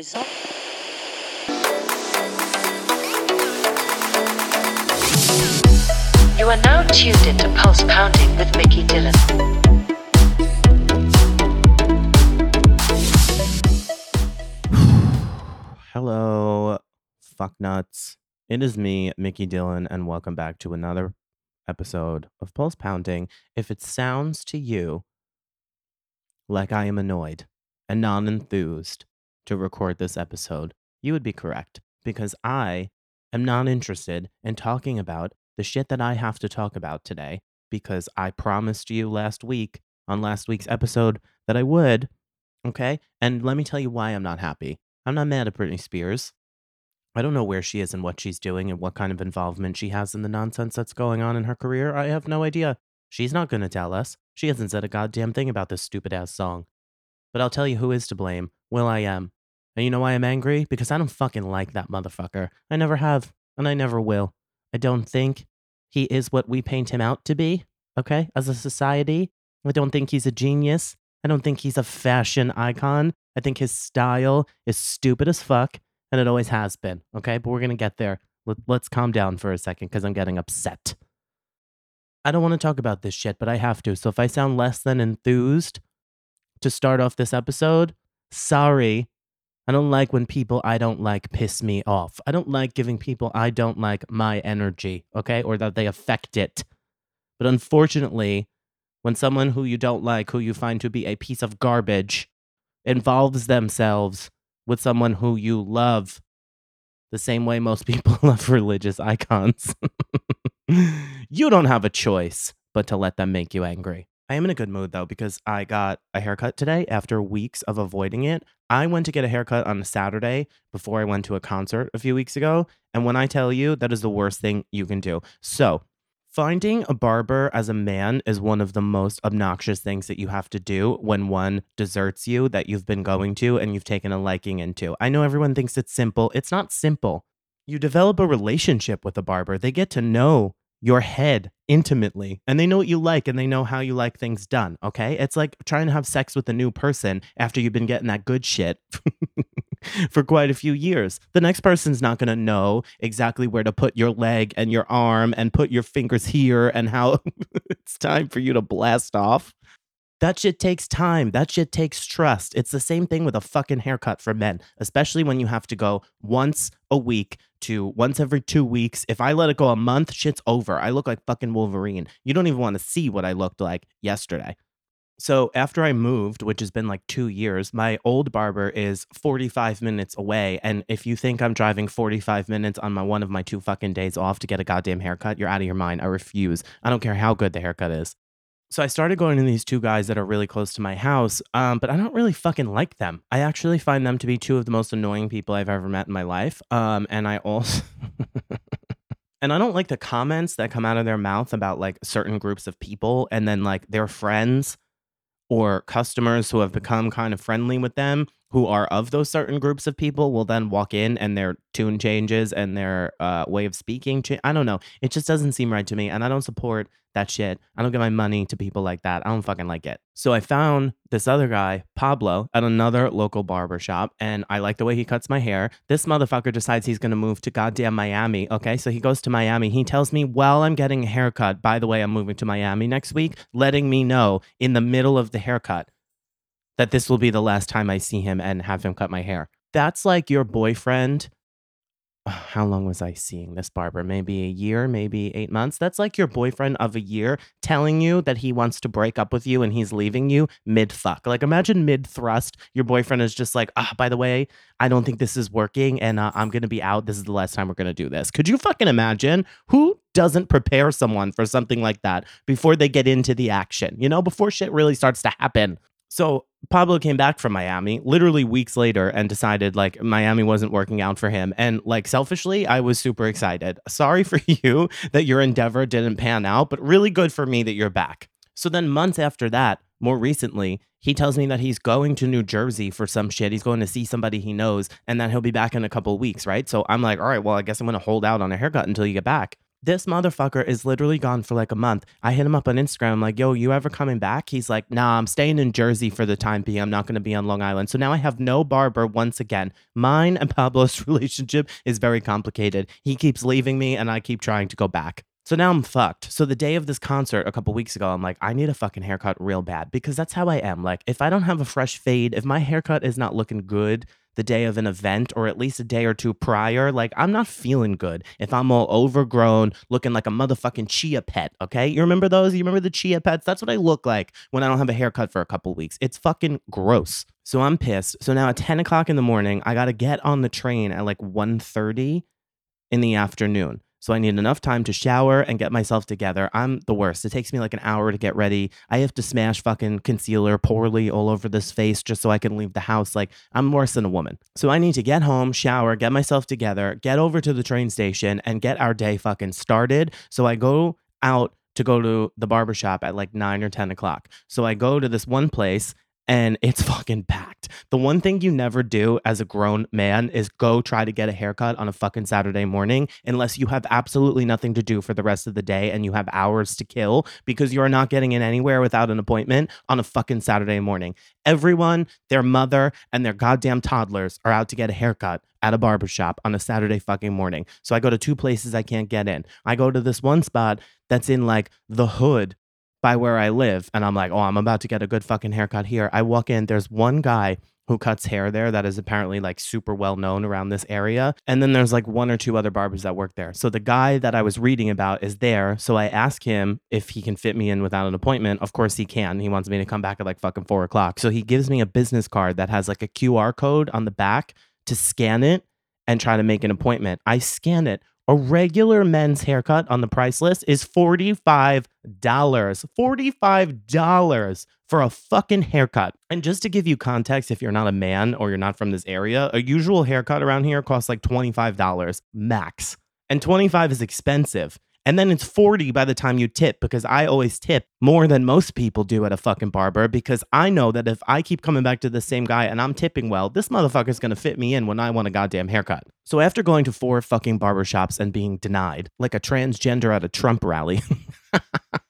result. You are now tuned into Pulse Pounding with Mickey Dylan. Hello, fuck nuts. It is me, Mickey Dylan, and welcome back to another episode of Pulse Pounding. If it sounds to you like I am annoyed and non enthused to record this episode, you would be correct because I am not interested in talking about the shit that I have to talk about today because I promised you last week on last week's episode that I would. Okay. And let me tell you why I'm not happy. I'm not mad at Britney Spears. I don't know where she is and what she's doing and what kind of involvement she has in the nonsense that's going on in her career. I have no idea. She's not going to tell us. She hasn't said a goddamn thing about this stupid ass song. But I'll tell you who is to blame. Will I am. And you know why I'm angry? Because I don't fucking like that motherfucker. I never have, and I never will. I don't think he is what we paint him out to be, okay, as a society. I don't think he's a genius. I don't think he's a fashion icon. I think his style is stupid as fuck, and it always has been, okay? But we're gonna get there. Let, let's calm down for a second because I'm getting upset. I don't want to talk about this shit, but I have to. So if I sound less than enthused to start off this episode, sorry. I don't like when people I don't like piss me off. I don't like giving people I don't like my energy, okay? Or that they affect it. But unfortunately, when someone who you don't like, who you find to be a piece of garbage, involves themselves with someone who you love, the same way most people love religious icons, you don't have a choice but to let them make you angry. I am in a good mood though because I got a haircut today after weeks of avoiding it. I went to get a haircut on a Saturday before I went to a concert a few weeks ago. And when I tell you, that is the worst thing you can do. So, finding a barber as a man is one of the most obnoxious things that you have to do when one deserts you that you've been going to and you've taken a liking into. I know everyone thinks it's simple, it's not simple. You develop a relationship with a barber, they get to know your head intimately and they know what you like and they know how you like things done okay? It's like trying to have sex with a new person after you've been getting that good shit for quite a few years. The next person's not going to know exactly where to put your leg and your arm and put your fingers here and how it's time for you to blast off that shit takes time. That shit takes trust. It's the same thing with a fucking haircut for men, especially when you have to go once a week to once every two weeks. If I let it go a month, shit's over. I look like fucking Wolverine. You don't even want to see what I looked like yesterday. So after I moved, which has been like two years, my old barber is 45 minutes away. And if you think I'm driving 45 minutes on my one of my two fucking days off to get a goddamn haircut, you're out of your mind. I refuse. I don't care how good the haircut is so I started going to these two guys that are really close to my house, um, but I don't really fucking like them. I actually find them to be two of the most annoying people I've ever met in my life. Um, and I also. and I don't like the comments that come out of their mouth about like certain groups of people and then like their friends or customers who have become kind of friendly with them who are of those certain groups of people will then walk in and their tune changes and their uh, way of speaking. Cha- I don't know. It just doesn't seem right to me. And I don't support that shit. I don't give my money to people like that. I don't fucking like it. So I found this other guy, Pablo, at another local barber shop. And I like the way he cuts my hair. This motherfucker decides he's going to move to goddamn Miami. Okay. So he goes to Miami. He tells me while I'm getting a haircut, by the way, I'm moving to Miami next week, letting me know in the middle of the haircut that this will be the last time I see him and have him cut my hair. That's like your boyfriend. How long was I seeing this barber? Maybe a year, maybe eight months. That's like your boyfriend of a year telling you that he wants to break up with you and he's leaving you mid fuck. Like imagine mid thrust, your boyfriend is just like, ah, by the way, I don't think this is working and uh, I'm going to be out. This is the last time we're going to do this. Could you fucking imagine who doesn't prepare someone for something like that before they get into the action? You know, before shit really starts to happen. So Pablo came back from Miami literally weeks later and decided like Miami wasn't working out for him. And like selfishly, I was super excited. Sorry for you that your endeavor didn't pan out, but really good for me that you're back. So then months after that, more recently, he tells me that he's going to New Jersey for some shit. He's going to see somebody he knows and then he'll be back in a couple weeks, right? So I'm like, all right, well, I guess I'm going to hold out on a haircut until you get back. This motherfucker is literally gone for like a month. I hit him up on Instagram. I'm like, yo, you ever coming back? He's like, nah, I'm staying in Jersey for the time being. I'm not going to be on Long Island. So now I have no barber once again. Mine and Pablo's relationship is very complicated. He keeps leaving me and I keep trying to go back. So now I'm fucked. So the day of this concert a couple weeks ago, I'm like, I need a fucking haircut real bad because that's how I am. Like, if I don't have a fresh fade, if my haircut is not looking good the day of an event or at least a day or two prior, like, I'm not feeling good if I'm all overgrown, looking like a motherfucking chia pet. Okay. You remember those? You remember the chia pets? That's what I look like when I don't have a haircut for a couple weeks. It's fucking gross. So I'm pissed. So now at 10 o'clock in the morning, I got to get on the train at like 1.30 in the afternoon. So I need enough time to shower and get myself together. I'm the worst. It takes me like an hour to get ready. I have to smash fucking concealer poorly all over this face just so I can leave the house. Like I'm worse than a woman. So I need to get home, shower, get myself together, get over to the train station and get our day fucking started. So I go out to go to the barbershop at like nine or 10 o'clock. So I go to this one place and it's fucking packed. The one thing you never do as a grown man is go try to get a haircut on a fucking Saturday morning unless you have absolutely nothing to do for the rest of the day and you have hours to kill because you are not getting in anywhere without an appointment on a fucking Saturday morning. Everyone, their mother, and their goddamn toddlers are out to get a haircut at a barbershop on a Saturday fucking morning. So I go to two places I can't get in. I go to this one spot that's in like the hood by where I live. And I'm like, oh, I'm about to get a good fucking haircut here. I walk in, there's one guy who cuts hair there that is apparently like super well known around this area. And then there's like one or two other barbers that work there. So the guy that I was reading about is there. So I ask him if he can fit me in without an appointment. Of course he can. He wants me to come back at like fucking four o'clock. So he gives me a business card that has like a QR code on the back to scan it and try to make an appointment. I scan it. A regular men's haircut on the price list is $45. $45 for a fucking haircut. And just to give you context, if you're not a man or you're not from this area, a usual haircut around here costs like $25 max. And 25 is expensive. And then it's 40 by the time you tip because I always tip more than most people do at a fucking barber because I know that if I keep coming back to the same guy and I'm tipping well, this motherfucker's gonna fit me in when I want a goddamn haircut. So after going to four fucking barbershops and being denied, like a transgender at a Trump rally,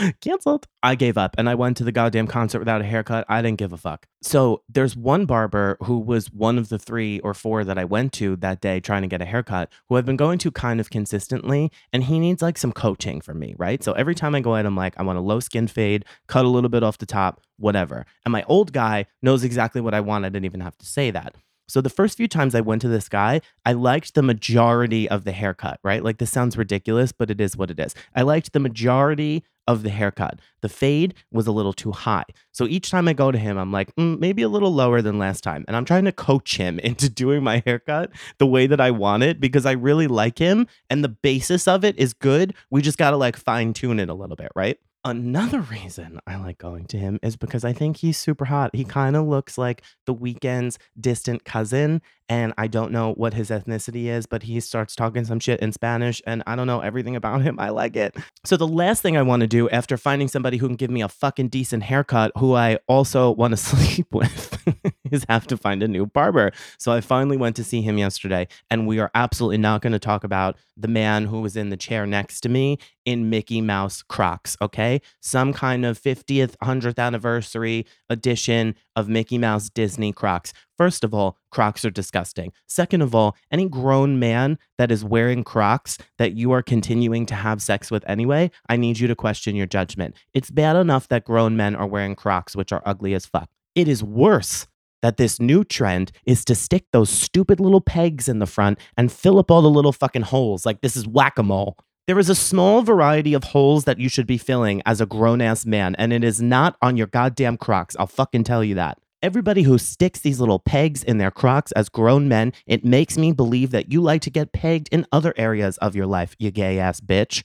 canceled. I gave up and I went to the goddamn concert without a haircut. I didn't give a fuck. So there's one barber who was one of the three or four that I went to that day trying to get a haircut who I've been going to kind of consistently and he needs like some coaching from me, right? So every time I go in, I'm like, I want a low skin fade, cut a little bit off the top, whatever. And my old guy knows exactly what I want. I didn't even have to say that. So the first few times I went to this guy, I liked the majority of the haircut, right? Like this sounds ridiculous, but it is what it is. I liked the majority of the haircut. The fade was a little too high. So each time I go to him, I'm like, mm, maybe a little lower than last time. And I'm trying to coach him into doing my haircut the way that I want it because I really like him and the basis of it is good. We just got to like fine tune it a little bit, right? Another reason I like going to him is because I think he's super hot. He kind of looks like the Weeknd's distant cousin. And I don't know what his ethnicity is, but he starts talking some shit in Spanish. And I don't know everything about him. I like it. So, the last thing I want to do after finding somebody who can give me a fucking decent haircut, who I also want to sleep with, is have to find a new barber. So, I finally went to see him yesterday. And we are absolutely not going to talk about the man who was in the chair next to me in Mickey Mouse Crocs, okay? Some kind of 50th, 100th anniversary edition of Mickey Mouse Disney Crocs. First of all, Crocs are disgusting. Second of all, any grown man that is wearing Crocs that you are continuing to have sex with anyway, I need you to question your judgment. It's bad enough that grown men are wearing Crocs, which are ugly as fuck. It is worse that this new trend is to stick those stupid little pegs in the front and fill up all the little fucking holes like this is whack a mole. There is a small variety of holes that you should be filling as a grown ass man, and it is not on your goddamn Crocs. I'll fucking tell you that. Everybody who sticks these little pegs in their Crocs as grown men, it makes me believe that you like to get pegged in other areas of your life, you gay ass bitch.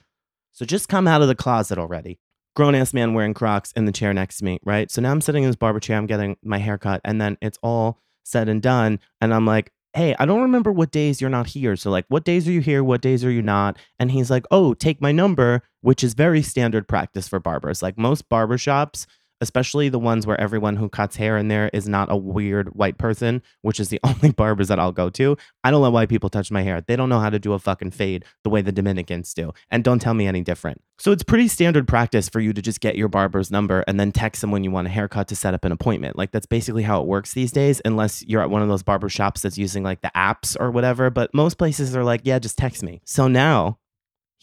So just come out of the closet already. Grown ass man wearing Crocs in the chair next to me, right? So now I'm sitting in this barber chair, I'm getting my hair cut, and then it's all said and done. And I'm like, hey, I don't remember what days you're not here. So, like, what days are you here? What days are you not? And he's like, oh, take my number, which is very standard practice for barbers. Like, most barbershops especially the ones where everyone who cuts hair in there is not a weird white person, which is the only barbers that I'll go to. I don't let white people touch my hair. They don't know how to do a fucking fade the way the Dominicans do. And don't tell me any different. So it's pretty standard practice for you to just get your barber's number and then text them when you want a haircut to set up an appointment. Like that's basically how it works these days, unless you're at one of those barber shops that's using like the apps or whatever. But most places are like, yeah, just text me. So now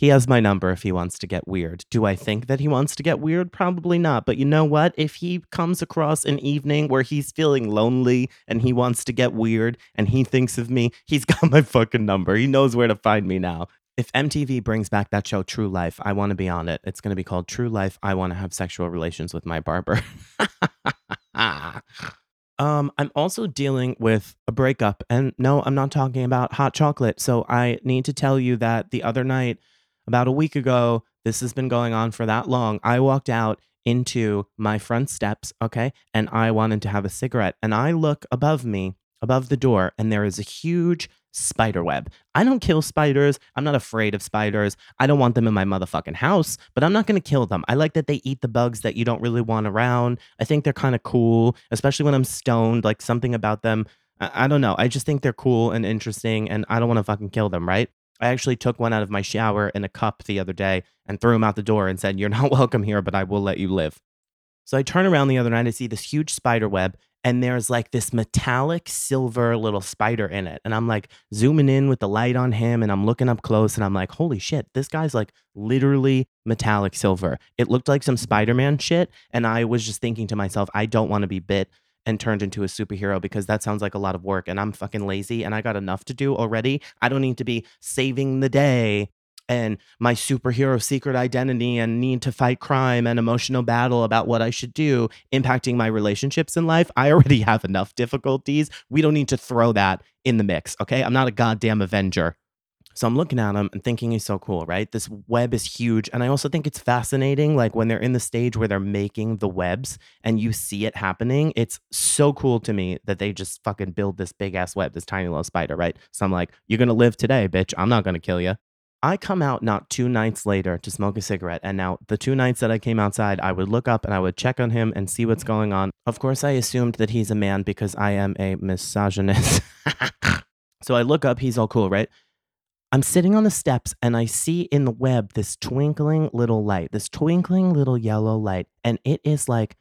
he has my number if he wants to get weird. Do I think that he wants to get weird? Probably not. But you know what? If he comes across an evening where he's feeling lonely and he wants to get weird and he thinks of me, he's got my fucking number. He knows where to find me now. If MTV brings back that show True Life, I want to be on it. It's going to be called True Life. I want to have sexual relations with my barber. um, I'm also dealing with a breakup. And no, I'm not talking about hot chocolate. So I need to tell you that the other night, about a week ago, this has been going on for that long. I walked out into my front steps, okay, and I wanted to have a cigarette. And I look above me, above the door, and there is a huge spider web. I don't kill spiders. I'm not afraid of spiders. I don't want them in my motherfucking house, but I'm not going to kill them. I like that they eat the bugs that you don't really want around. I think they're kind of cool, especially when I'm stoned. Like something about them. I, I don't know. I just think they're cool and interesting, and I don't want to fucking kill them, right? I actually took one out of my shower in a cup the other day and threw him out the door and said, You're not welcome here, but I will let you live. So I turn around the other night, I see this huge spider web, and there's like this metallic silver little spider in it. And I'm like zooming in with the light on him, and I'm looking up close, and I'm like, Holy shit, this guy's like literally metallic silver. It looked like some Spider Man shit. And I was just thinking to myself, I don't want to be bit and turned into a superhero because that sounds like a lot of work and I'm fucking lazy and I got enough to do already. I don't need to be saving the day and my superhero secret identity and need to fight crime and emotional battle about what I should do impacting my relationships in life. I already have enough difficulties. We don't need to throw that in the mix, okay? I'm not a goddamn Avenger. So I'm looking at him and thinking he's so cool, right? This web is huge. And I also think it's fascinating. Like when they're in the stage where they're making the webs and you see it happening, it's so cool to me that they just fucking build this big ass web, this tiny little spider, right? So I'm like, you're to live today, bitch. I'm not to kill you. I come out not two nights later to smoke a cigarette. And now, the two nights that I came outside, I would look up and I would check on him and see what's going on. Of course, I assumed that he's a man because I am a misogynist. so I look up, he's all cool, right? I'm sitting on the steps and I see in the web this twinkling little light, this twinkling little yellow light. And it is like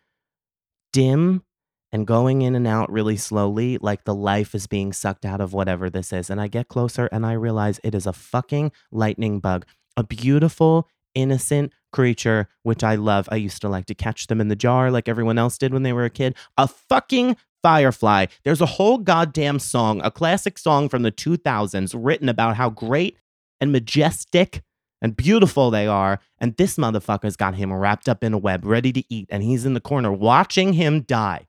dim and going in and out really slowly, like the life is being sucked out of whatever this is. And I get closer and I realize it is a fucking lightning bug, a beautiful, innocent creature, which I love. I used to like to catch them in the jar like everyone else did when they were a kid. A fucking Firefly. There's a whole goddamn song, a classic song from the 2000s, written about how great and majestic and beautiful they are. And this motherfucker's got him wrapped up in a web, ready to eat. And he's in the corner watching him die.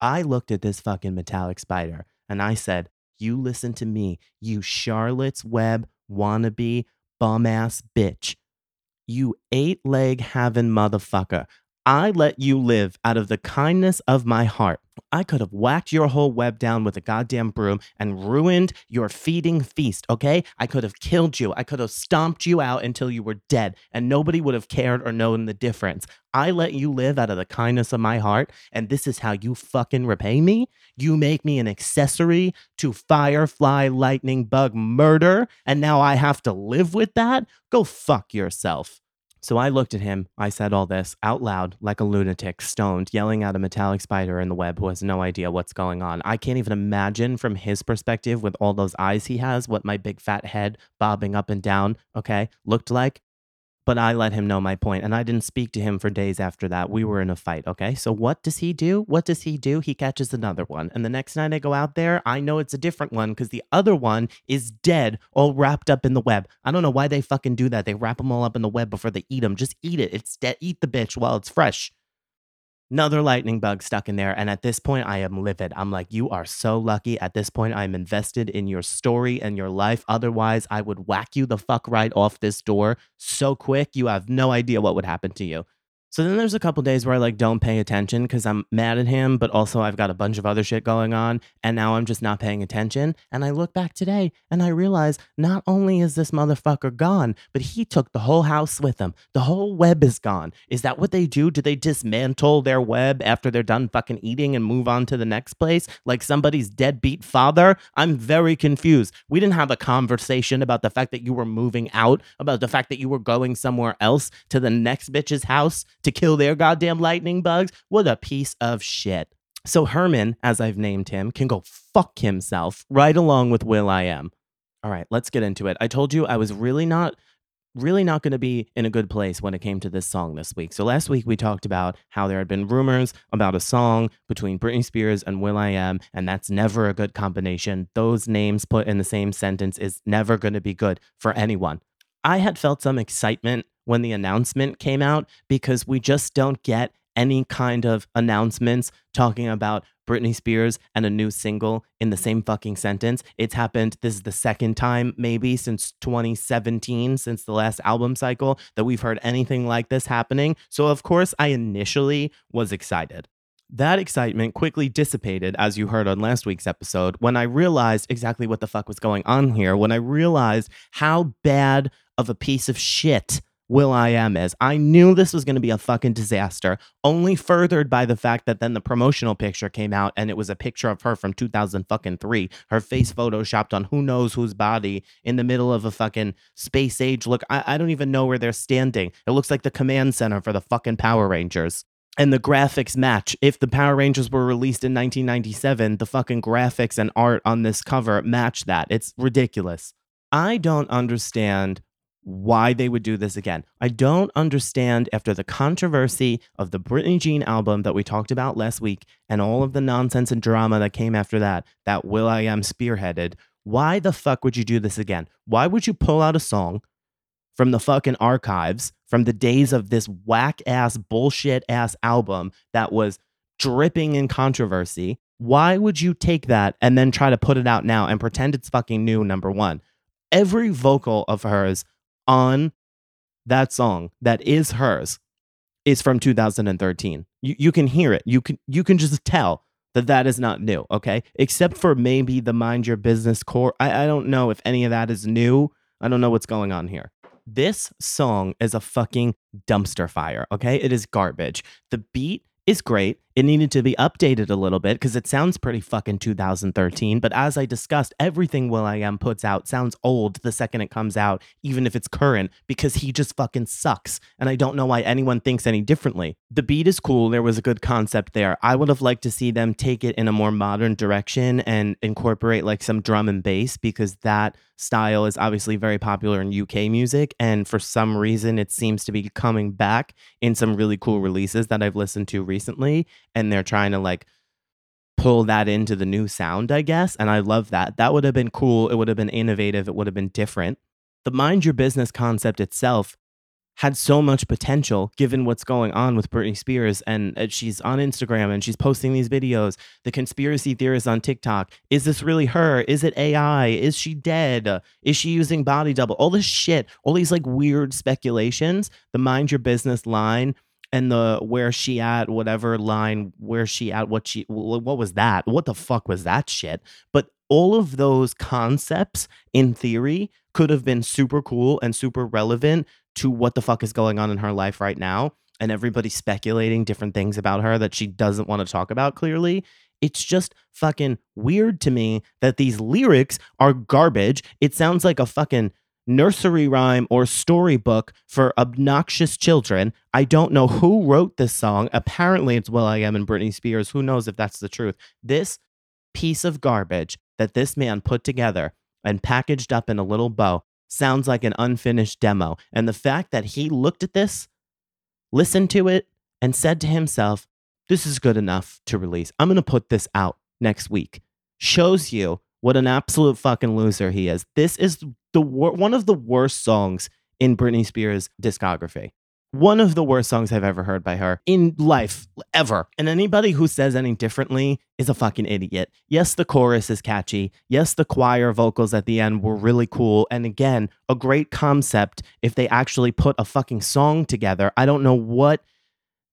I looked at this fucking metallic spider and I said, You listen to me, you Charlotte's Web wannabe bum ass bitch. You eight leg having motherfucker. I let you live out of the kindness of my heart. I could have whacked your whole web down with a goddamn broom and ruined your feeding feast, okay? I could have killed you. I could have stomped you out until you were dead, and nobody would have cared or known the difference. I let you live out of the kindness of my heart, and this is how you fucking repay me? You make me an accessory to Firefly Lightning Bug murder, and now I have to live with that? Go fuck yourself. So I looked at him. I said all this out loud, like a lunatic, stoned, yelling at a metallic spider in the web who has no idea what's going on. I can't even imagine from his perspective, with all those eyes he has, what my big fat head bobbing up and down, okay, looked like. But I let him know my point, and I didn't speak to him for days after that. We were in a fight, okay? So what does he do? What does he do? He catches another one. And the next night I go out there, I know it's a different one because the other one is dead, all wrapped up in the web. I don't know why they fucking do that. They wrap them all up in the web before they eat them. Just eat it. It's dead. Eat the bitch while it's fresh another lightning bug stuck in there. And at this point, I am livid. I'm like, you are so lucky. At this point, I'm invested in your story and your life. Otherwise, I would whack you the fuck right off this door so quick. You have no idea what would happen to you. So then there's a couple days where I like don't pay attention because I'm mad at him, but also I've got a bunch of other shit going on. And now I'm just not paying attention. And I look back today and I realize not only is this motherfucker gone, but he took the whole house with him. The whole web is gone. Is that what they do? Do they dismantle their web after they're done fucking eating and move on to the next place? Like somebody's deadbeat father? I'm very confused. We didn't have a conversation about the fact that you were moving out, about the fact that you were going somewhere else to the next bitch's house to kill their goddamn lightning bugs. What a piece of shit. So Herman, as I've named him, can go fuck himself right along with will.i.am. All right, let's get into it. I told you I was really not really not going to be in a good place when it came to this song this week. So last week we talked about how there had been rumors about a song between Britney Spears and will.i.am, and that's never a good combination. Those names put in the same sentence is never going to be good for anyone. I had felt some excitement when the announcement came out because we just don't get any kind of announcements talking about Britney Spears and a new single in the same fucking sentence. It's happened. This is the second time, maybe since 2017, since the last album cycle, that we've heard anything like this happening. So, of course, I initially was excited. That excitement quickly dissipated, as you heard on last week's episode, when I realized exactly what the fuck was going on here, when I realized how bad of a piece of shit will.i.am is. I knew this was going to be a fucking disaster, only furthered by the fact that then the promotional picture came out and it was a picture of her from 2003. Her face photoshopped on who knows whose body in the middle of a fucking space age look. I, I don't even know where they're standing. It looks like the command center for the fucking Power Rangers and the graphics match. If the Power Rangers were released in 1997, the fucking graphics and art on this cover match that. It's ridiculous. I don't understand why they would do this again. I don't understand after the controversy of the Britney Jean album that we talked about last week and all of the nonsense and drama that came after that, that will.i.am spearheaded. Why the fuck would you do this again? Why would you pull out a song from the fucking archives from the days of this whack ass, bullshit ass album that was dripping in controversy? Why would you take that and then try to put it out now and pretend it's fucking new, number one? Every vocal of hers on that song that is hers is from 2013. You you can hear it. You can you can just tell that that is not new. Okay, except for maybe the mind your business core. I I don't know if any of that is new. I don't know what's going on here. This song is a fucking dumpster fire. Okay, it is garbage. The beat is great. It needed to be updated a little bit because it sounds pretty fucking 2013. But as I discussed, everything will.i.am puts out sounds old the second it comes out, even if it's current, because he just fucking sucks. And I don't know why anyone thinks any differently. The beat is cool. There was a good concept there. I would have liked to see them take it in a more modern direction and incorporate like some drum and bass because that style is obviously very popular in UK music. And for some reason, it seems to be coming back in some really cool releases that I've listened to recently. And they're trying to like pull that into the new sound, I guess. And I love that. That would have been cool. It would have been innovative. It would have been different. The mind your business concept itself had so much potential given what's going on with Britney Spears. And uh, she's on Instagram and she's posting these videos. The conspiracy theorists on TikTok is this really her? Is it AI? Is she dead? Is she using body double? All this shit, all these like weird speculations. The mind your business line and the where she at whatever line where she at what she what was that? What the fuck was that shit? But all of those concepts in theory could have been super cool and super relevant to what the fuck is going on in her life right now and everybody speculating different things about her that she doesn't want to talk about clearly. It's just fucking weird to me that these lyrics are garbage. It sounds like a fucking nursery rhyme or storybook for obnoxious children. I don't know who wrote this song. Apparently, it's will.i.am and Britney Spears. Who knows if that's the truth? This piece of garbage that this man put together and packaged up in a little bow sounds like an unfinished demo. And the fact that he looked at this, listened to it, and said to himself, This is good enough to release. I'm going to put this out next week shows you what an absolute fucking loser he is. This is the wor- one of the worst songs in Britney Spears' discography. One of the worst songs I've ever heard by her in life, ever. And anybody who says any differently is a fucking idiot. Yes, the chorus is catchy. Yes, the choir vocals at the end were really cool. And again, a great concept if they actually put a fucking song together. I don't know what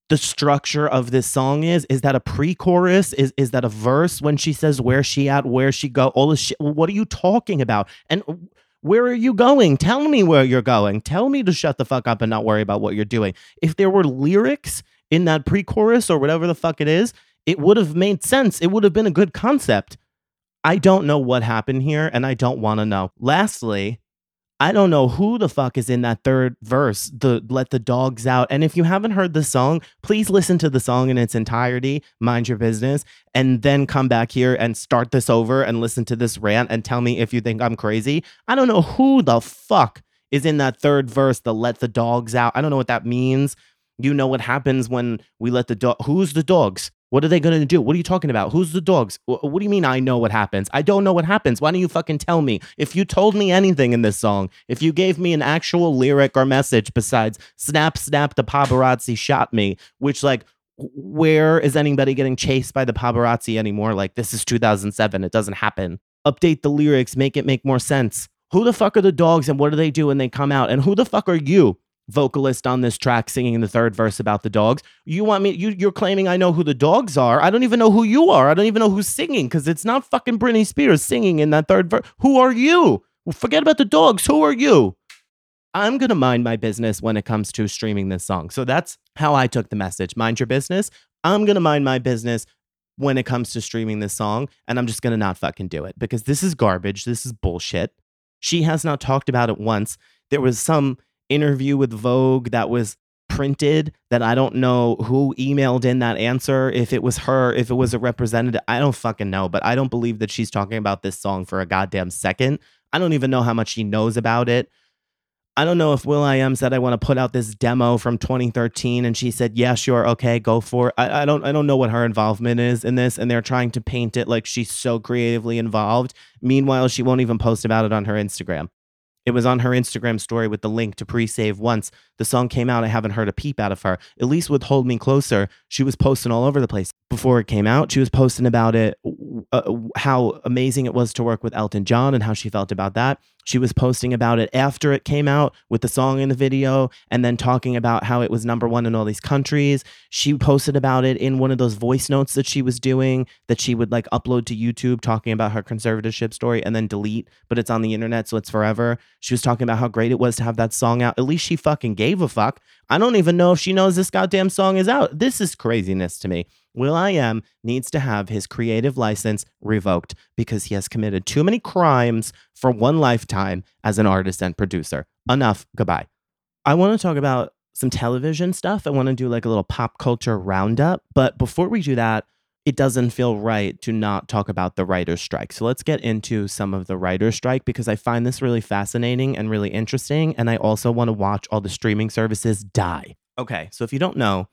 the structure of this song is. Is that a pre-chorus? Is is that a verse when she says where she at, where she go, all this shit? What are you talking about? And where are you going? Tell me where you're going. Tell me to shut the fuck up and not worry about what you're doing. If there were lyrics in that pre-chorus or whatever the fuck it is, it would have made sense. It would have been a good concept. I don't know what happened here and I don't want to know. Lastly, I don't know who the fuck is in that third verse, the let the dogs out. And if you haven't heard the song, please listen to the song in its entirety, mind your business, and then come back here and start this over and listen to this rant and tell me if you think I'm crazy. I don't know who the fuck is in that third verse, the let the dogs out. I don't know what that means. You know what happens when we let the dog who's the dogs? What are they going to do? What are you talking about? Who's the dogs? What do you mean I know what happens? I don't know what happens. Why don't you fucking tell me? If you told me anything in this song, if you gave me an actual lyric or message besides snap, snap, the paparazzi shot me, which like, where is anybody getting chased by the paparazzi anymore? Like, this is 2007. It doesn't happen. Update the lyrics, make it make more sense. Who the fuck are the dogs and what do they do when they come out? And who the fuck are you? Vocalist on this track singing the third verse about the dogs. You want me you you're claiming I know who the dogs are. I don't even know who you are. I don't even know who's singing cuz it's not fucking Britney Spears singing in that third verse. Who are you? Forget about the dogs. Who are you? I'm going to mind my business when it comes to streaming this song. So that's how I took the message. Mind your business. I'm going to mind my business when it comes to streaming this song and I'm just going to not fucking do it because this is garbage. This is bullshit. She has not talked about it once. There was some interview with Vogue that was printed that I don't know who emailed in that answer. If it was her, if it was a representative, I don't fucking know. But I don't believe that she's talking about this song for a goddamn second. I don't even know how much she knows about it. I don't know if Will will.i.am said I want to put out this demo from 2013 and she said, Yeah, sure, okay, go for it. I, I don't I don't know what her involvement is in this, and they're trying to paint it like she's so creatively involved. Meanwhile, she won't even post about it on her Instagram. It was on her Instagram story with the link to pre save once. The song came out. I haven't heard a peep out of her. At least with Hold Me Closer, she was posting all over the place. Before it came out, she was posting about it, uh, how amazing it was to work with Elton John and how she felt about that. She was posting about it after it came out with the song in the video and then talking about how it was number one in all these countries. She posted about it in one of those voice notes that she was doing that she would like upload to YouTube talking about her conservatorship story and then delete, but it's on the internet, so it's forever. She was talking about how great it was to have that song out. At least she fucking gave a fuck. I don't even know if she knows this goddamn song is out. This is craziness to me. will.i.am needs to have his creative license revoked because he has committed too many crimes for one lifetime as an artist and producer. Enough. Goodbye. I want to talk about some television stuff. I want to do like a little pop culture roundup. But before we do that, it doesn't feel right to not talk about the writer's strike. So let's get into some of the writer's strike because I find this really fascinating and really interesting. And I also want to watch all the streaming services die. Okay, so if you don't know,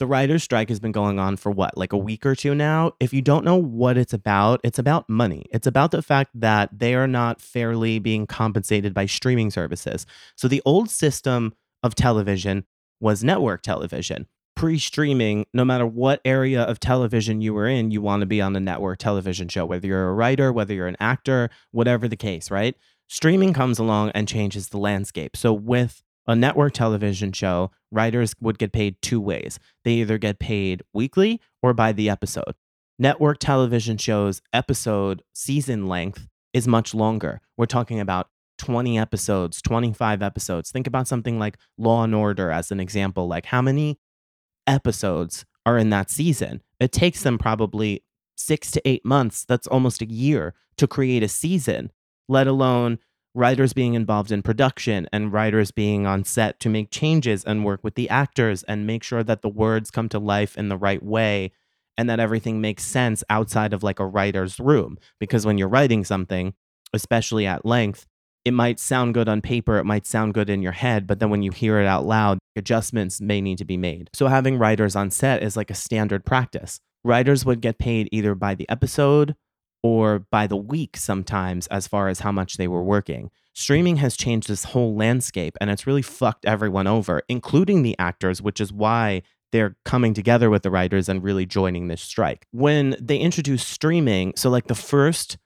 the writer's strike has been going on for what, like a week or two now? If you don't know what it's about, it's about money. It's about the fact that they are not fairly being compensated by streaming services. So the old system of television was network television. Pre streaming, no matter what area of television you were in, you want to be on a network television show, whether you're a writer, whether you're an actor, whatever the case, right? Streaming comes along and changes the landscape. So with a network television show, writers would get paid two ways. They either get paid weekly or by the episode. Network television shows episode season length is much longer. We're talking about 20 episodes, 25 episodes. Think about something like Law and Order as an example. Like how many episodes are in that season? It takes them probably six to eight months. That's almost a year to create a season, let alone writers being involved in production and writers being on set to make changes and work with the actors and make sure that the words come to life in the right way and that everything makes sense outside of like a writer's room. Because when you're writing something, especially at length, it might sound good on paper, it might sound good in your head, but then when you hear it out loud, adjustments may need to be made. So having writers on set is like a standard practice. Writers would get paid either by the episode or by the week sometimes as far as how much they were working. Streaming has changed this whole landscape and it's really fucked everyone over, including the actors, which is why they're coming together with the writers and really joining this strike. When they introduced streaming, so like the first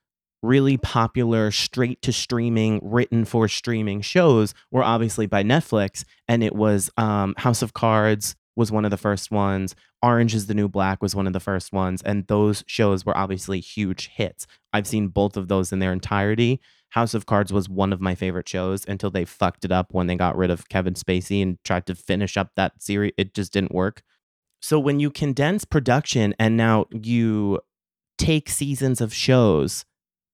really popular straight to streaming, written for streaming shows were obviously by Netflix, and it was um, House of Cards, was one of the first ones. Orange is the New Black was one of the first ones. And those shows were obviously huge hits. I've seen both of those in their entirety. House of Cards was one of my favorite shows until they fucked it up when they got rid of Kevin Spacey and tried to finish up that series. It just didn't work. So when you condense production and now you take seasons of shows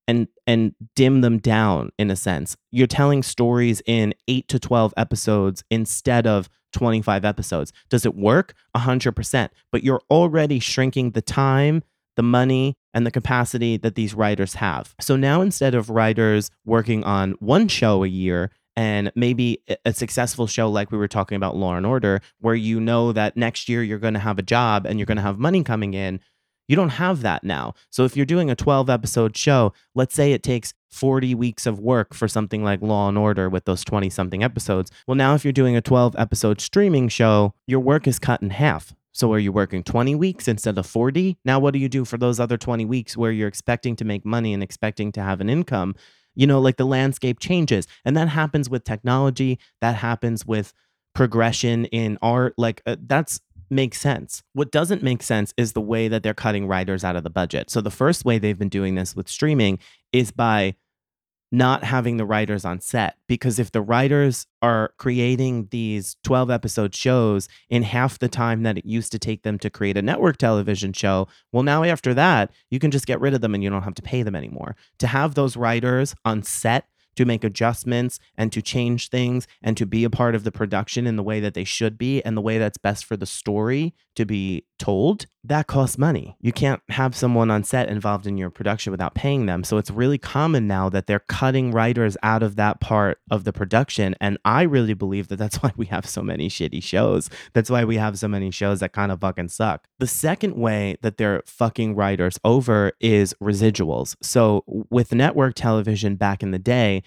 and and dim them down in a sense. You're telling stories in 8 to 12 episodes instead of 25 episodes. Does it work? 100%. But you're already shrinking the time, the money, and the capacity that these writers have. So now instead of writers working on one show a year, and maybe a successful show like we were talking about Law and Order, where you know that next year you're going to have a job and you're going to have money coming in, you don't have that now. So if you're doing a 12 episode show, let's say it takes 40 weeks of work for something like Law and Order with those 20 something episodes. Well, now if you're doing a 12 episode streaming show, your work is cut in half. So are you working 20 weeks instead of 40? Now what do you do for those other 20 weeks where you're expecting to make money and expecting to have an income? You know, like the landscape changes. And that happens with technology, that happens with progression in art like uh, that's makes sense. What doesn't make sense is the way that they're cutting writers out of the budget. So the first way they've been doing this with streaming is by not having the writers on set because if the writers are creating these 12 episode shows in half the time that it used to take them to create a network television show well now after that you can just get rid of them and you don't have to pay them anymore to have those writers on set to make adjustments and to change things and to be a part of the production in the way that they should be and the way that's best for the story to be told, that costs money. You can't have someone on set involved in your production without paying them. So it's really common now that they're cutting writers out of that part of the production. And I really believe that that's why we have so many shitty shows. That's why we have so many shows that kind of fucking suck. The second way that they're fucking writers over is residuals. So with network television back in the day,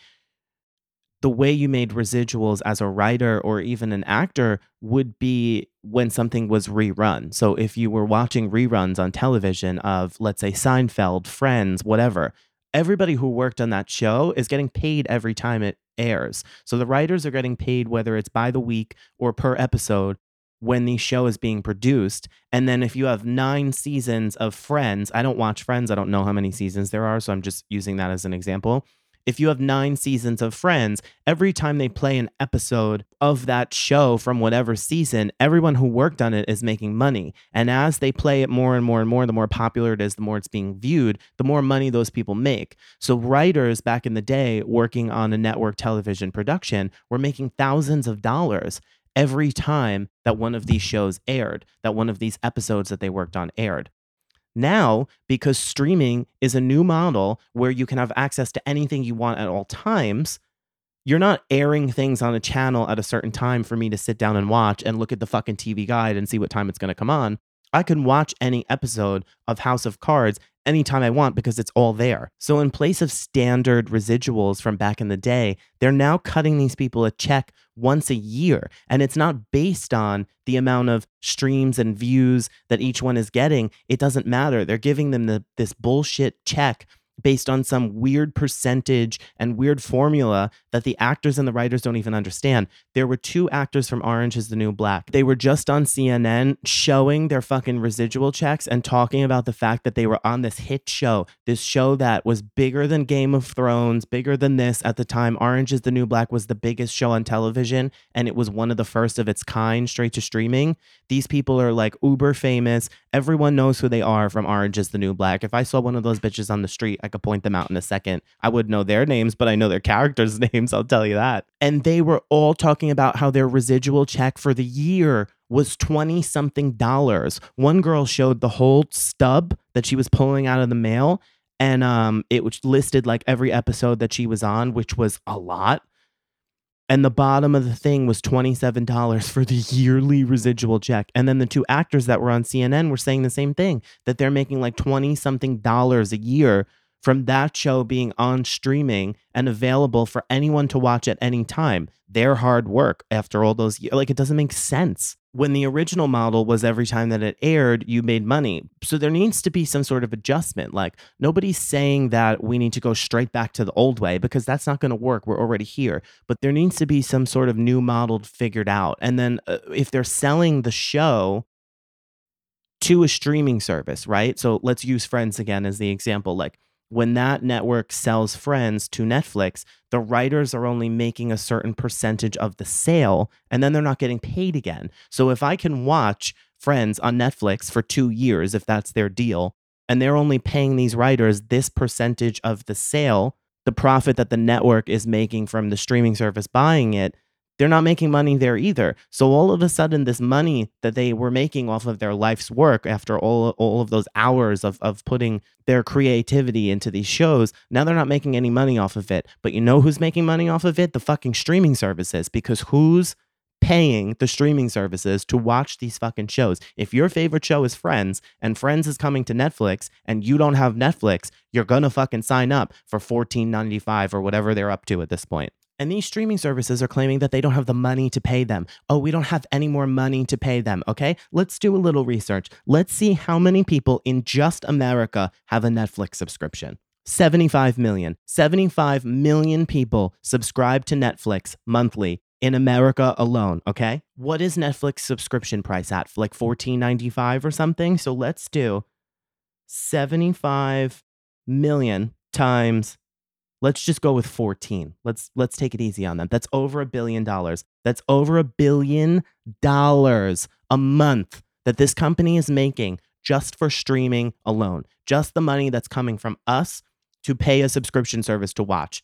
the way you made residuals as a writer or even an actor would be when something was rerun. So if you were watching reruns on television of, let's say, Seinfeld, Friends, whatever, everybody who worked on that show is getting paid every time it airs. So the writers are getting paid whether it's by the week or per episode when the show is being produced. And then if you have nine seasons of Friends, I don't watch Friends, I don't know how many seasons there are, so I'm just using that as an example if you have nine seasons of Friends, every time they play an episode of that show from whatever season, everyone who worked on it is making money. And as they play it more and more and more, the more popular it is, the more it's being viewed, the more money those people make. So, writers back in the day working on a network television production were making thousands of dollars every time that one of these shows aired, that one of these episodes that they worked on aired. Now, because streaming is a new model where you can have access to anything you want at all times, you're not airing things on a channel at a certain time for me to sit down and watch and look at the fucking TV guide and see what time it's going to come on. I can watch any episode of House of Cards anytime I want because it's all there. So, in place of standard residuals from back in the day, they're now cutting these people a check once a year. And it's not based on the amount of streams and views that each one is getting. It doesn't matter. They're giving them the, this bullshit check based on some weird percentage and weird formula that the actors and the writers don't even understand. There were two actors from Orange is the New Black. They were just on CNN showing their fucking residual checks and talking about the fact that they were on this hit show, this show that was bigger than Game of Thrones, bigger than this at the time. Orange is the New Black was the biggest show on television and it was one of the first of its kind straight to streaming. These people are like uber famous. Everyone knows who they are from Orange is the New Black. If I saw one of those bitches on the street, I could point them out in a second. I would know their names, but I know their characters' names, I'll tell you that. And they were all talking about how their residual check for the year was 20 something dollars. One girl showed the whole stub that she was pulling out of the mail and um it was listed like every episode that she was on, which was a lot. And the bottom of the thing was $27 for the yearly residual check. And then the two actors that were on CNN were saying the same thing that they're making like 20 something dollars a year from that show being on streaming and available for anyone to watch at any time. Their hard work after all those years, like it doesn't make sense. When the original model was every time that it aired, you made money. So there needs to be some sort of adjustment. Like nobody's saying that we need to go straight back to the old way because that's not going to work. We're already here. But there needs to be some sort of new model figured out. And then uh, if they're selling the show, to a streaming service, right? So let's use Friends again as the example. Like when that network sells Friends to Netflix, the writers are only making a certain percentage of the sale and then they're not getting paid again. So if I can watch Friends on Netflix for two years, if that's their deal, and they're only paying these writers this percentage of the sale, the profit that the network is making from the streaming service buying it, they're not making money there either. So all of a sudden, this money that they were making off of their life's work after all, all of those hours of, of putting their creativity into these shows, now they're not making any money off of it. But you know who's making money off of it? The fucking streaming services. Because who's paying the streaming services to watch these fucking shows. If your favorite show is Friends and Friends is coming to Netflix and you don't have Netflix, you're gonna fucking sign up for $14.95 or whatever they're up to at this point. And these streaming services are claiming that they don't have the money to pay them. Oh, we don't have any more money to pay them. Okay, let's do a little research. Let's see how many people in just America have a Netflix subscription. 75 million. 75 million people subscribe to Netflix monthly in America alone, okay? What is Netflix subscription price at? Like 14.95 or something? So let's do 75 million times let's just go with 14 let's let's take it easy on them. That's over a billion dollars. That's over a billion dollars a month that this company is making just for streaming alone. Just the money that's coming from us to pay a subscription service to watch.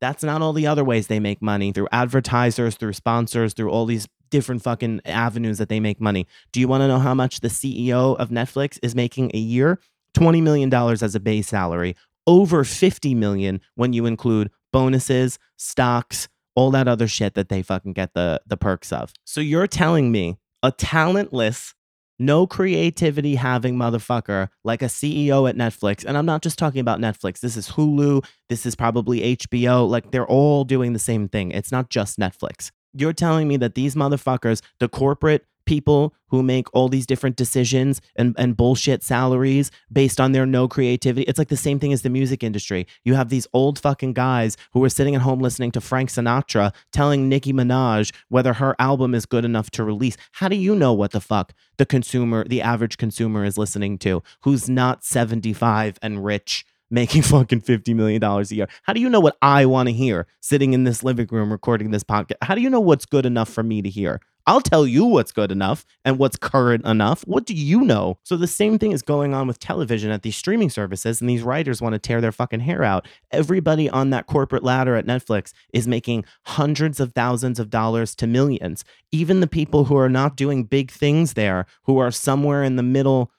That's not all the other ways they make money through advertisers through sponsors through all these different fucking avenues that they make money. Do you want to know how much the ceo of netflix is making a year? $20 million as a base salary over 50 million when you include bonuses, stocks, all that other shit that they fucking get the the perks of. So you're telling me a talentless, no creativity having motherfucker like a CEO at Netflix, and I'm not just talking about Netflix. This is Hulu, this is probably HBO, like they're all doing the same thing. It's not just Netflix. You're telling me that these motherfuckers, the corporate people who make all these different decisions and, and bullshit salaries based on their no creativity. It's like the same thing as the music industry. You have these old fucking guys who are sitting at home listening to Frank Sinatra telling Nicki Minaj whether her album is good enough to release. How do you know what the fuck the consumer, the average consumer is listening to who's not 75 and rich? making fucking $50 million a year. How do you know what I want to hear sitting in this living room recording this podcast? How do you know what's good enough for me to hear? I'll tell you what's good enough and what's current enough. What do you know? So the same thing is going on with television at these streaming services, and these writers want to tear their fucking hair out. Everybody on that corporate ladder at Netflix is making hundreds of thousands of dollars to millions. Even the people who are not doing big things there, who are somewhere in the middle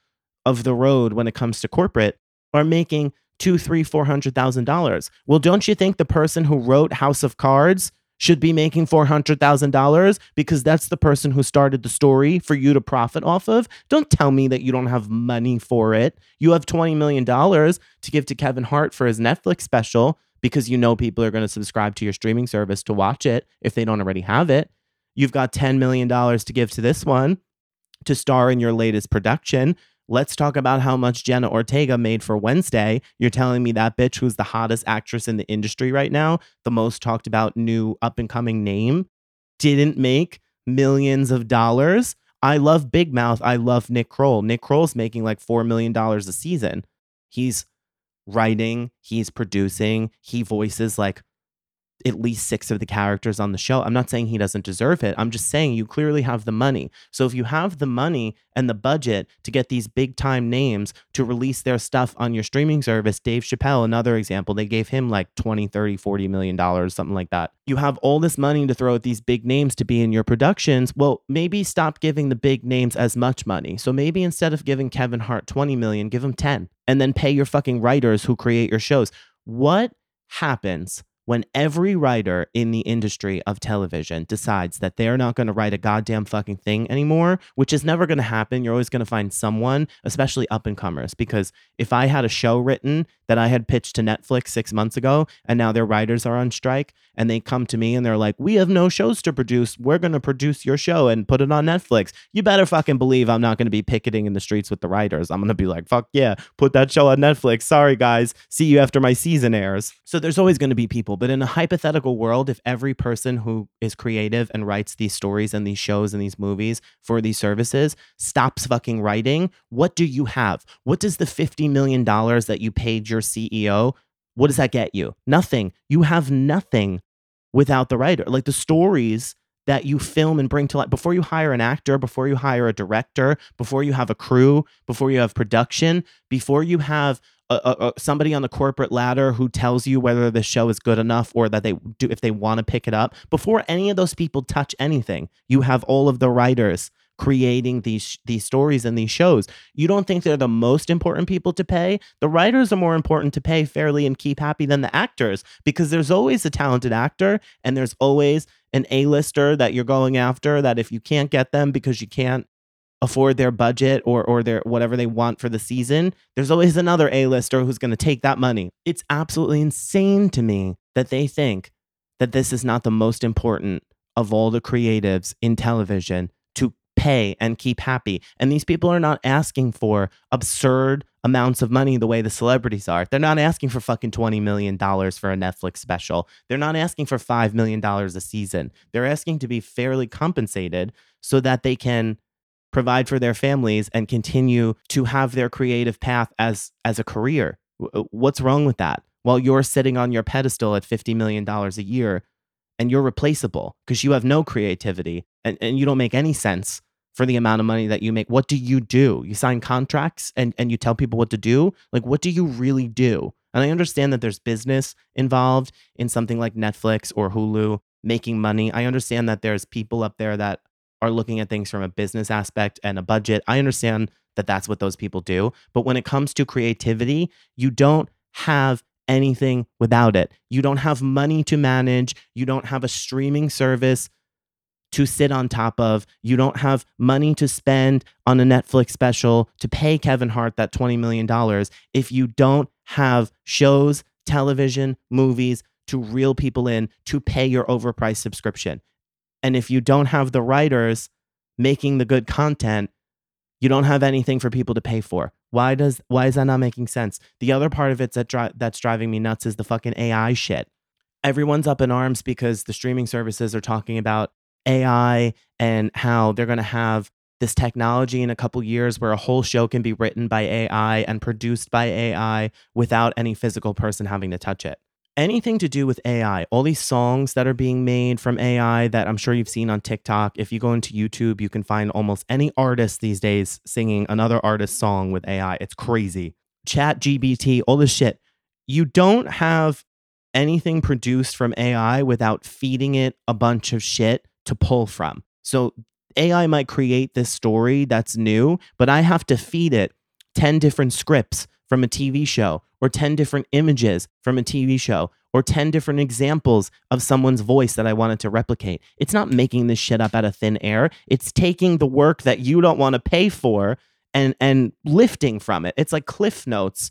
of the road when it comes to corporate, are making two, three, four hundred thousand dollars. Well, don't you think the person who wrote House of Cards should be making $400,000 because that's the person who started the story for you to profit off of. Don't tell me that you don't have money for it. You have $20 million to give to Kevin Hart for his Netflix special because you know people are going to subscribe to your streaming service to watch it if they don't already have it. You've got $10 million to give to this one to star in your latest production. Let's talk about how much Jenna Ortega made for Wednesday. You're telling me that bitch who's the hottest actress in the industry right now, the most talked about new up and coming name, didn't make millions of dollars. I love Big Mouth. I love Nick Kroll. Nick Kroll's making like $4 million a season. He's writing, he's producing, he voices like at least six of the characters on the show. I'm not saying he doesn't deserve it. I'm just saying you clearly have the money. So if you have the money and the budget to get these big time names to release their stuff on your streaming service, Dave Chappelle, another example, they gave him like 20, 30, 40 million dollars, something like that. You have all this money to throw at these big names to be in your productions. Well, maybe stop giving the big names as much money. So maybe instead of giving Kevin Hart 20 million, give him 10 and then pay your fucking writers who create your shows. What happens when every writer in the industry of television decides that they're not going to write a goddamn fucking thing anymore, which is never going to happen. You're always going to find someone, especially up and comers. Because if I had a show written that I had pitched to Netflix six months ago and now their writers are on strike and they come to me and they're like, we have no shows to produce. We're going to produce your show and put it on Netflix. You better fucking believe I'm not going to be picketing in the streets with the writers. I'm going to be like, fuck yeah, put that show on Netflix. Sorry, guys. See you after my season airs. So there's always going to be people. But in a hypothetical world, if every person who is creative and writes these stories and these shows and these movies for these services stops fucking writing, what do you have? What does the $50 million that you paid your CEO, what does that get you? Nothing. You have nothing without the writer. Like the stories that you film and bring to life before you hire an actor, before you hire a director, before you have a crew, before you have production, before you have a, a, somebody on the corporate ladder who tells you whether the show is good enough or that they do if they want to pick it up. Before any of those people touch anything, you have all of the writers creating these these stories and these shows. You don't think they're the most important people to pay? The writers are more important to pay fairly and keep happy than the actors because there's always a talented actor and there's always an A-lister that you're going after that if you can't get them because you can't afford their budget or or their whatever they want for the season, there's always another A-lister who's going to take that money. It's absolutely insane to me that they think that this is not the most important of all the creatives in television to pay and keep happy. And these people are not asking for absurd amounts of money the way the celebrities are. They're not asking for fucking $20 million for a Netflix special. They're not asking for $5 million a season. They're asking to be fairly compensated so that they can provide for their families and continue to have their creative path as as a career. Uh, what's wrong with that? While you're sitting on your pedestal at 50 million dollars a year and you're replaceable because you have no creativity and, and you don't make any sense for the amount of money that you make. What do you do? You sign contracts and, and you tell people what to do? Like, what do you really do? And I understand that there's business involved in something like Netflix or Hulu making money. I understand that there's people up there that are looking at things from a business aspect and a budget. I understand that that's what those people do. But when it comes to creativity, you don't have anything without it. You don't have money to manage. You don't have a streaming service to sit on top of. You don't have money to spend on a Netflix special to pay Kevin Hart that $20 million if you don't have shows, television, movies to reel people in to pay your overpriced subscription. And if you don't have the writers making the good content, you don't have anything for people to pay for. Why does why is that not making sense? The other part of it that dri- that's driving me nuts is the fucking AI shit. Everyone's up in arms because the streaming services are talking about AI and how they're going to have this technology in a couple years where a whole show can be written by AI and produced by AI without any physical person having to touch it anything to do with AI, all these songs that are being made from AI that I'm sure you've seen on TikTok. If you go into YouTube, you can find almost any artist these days singing another artist's song with AI. It's crazy. ChatGPT, all this shit. You don't have anything produced from AI without feeding it a bunch of shit to pull from. So AI might create this story that's new, but I have to feed it 10 different scripts from a TV show, or 10 different images from a TV show, or 10 different examples of someone's voice that I wanted to replicate. It's not making this shit up out of thin air. It's taking the work that you don't want to pay for and and lifting from it. It's like cliff notes.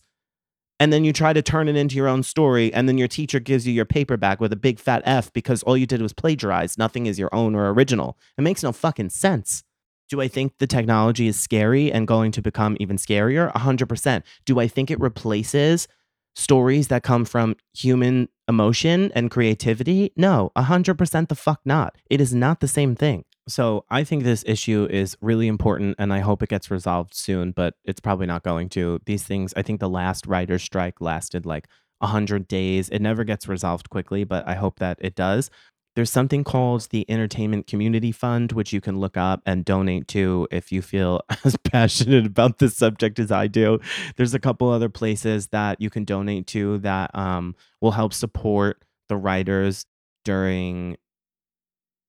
And then you try to turn it into your own story, and then your teacher gives you your paperback with a big fat F because all you did was plagiarize. Nothing is your own or original. It makes no fucking sense. Do I think the technology is scary and going to become even scarier? 100%. Do I think it replaces stories that come from human emotion and creativity? No, 100% the fuck not. It is not the same thing. So I think this issue is really important and I hope it gets resolved soon, but it's probably not going to. These things, I think the last writer's strike lasted like 100 days. It never gets resolved quickly, but I hope that it does. There's something called the Entertainment Community Fund, which you can look up and donate to if you feel as passionate about this subject as I do. There's a couple other places that you can donate to that um, will help support the writers during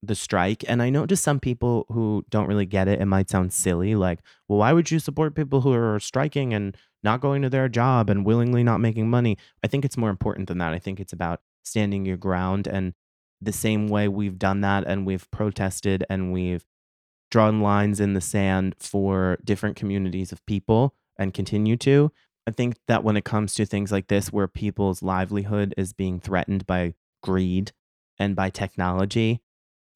the strike. And I know to some people who don't really get it, it might sound silly. Like, well, why would you support people who are striking and not going to their job and willingly not making money? I think it's more important than that. I think it's about standing your ground. And the same way we've done that and we've protested and we've drawn lines in the sand for different communities of people and continue to. I think that when it comes to things like this, where people's livelihood is being threatened by greed and by technology,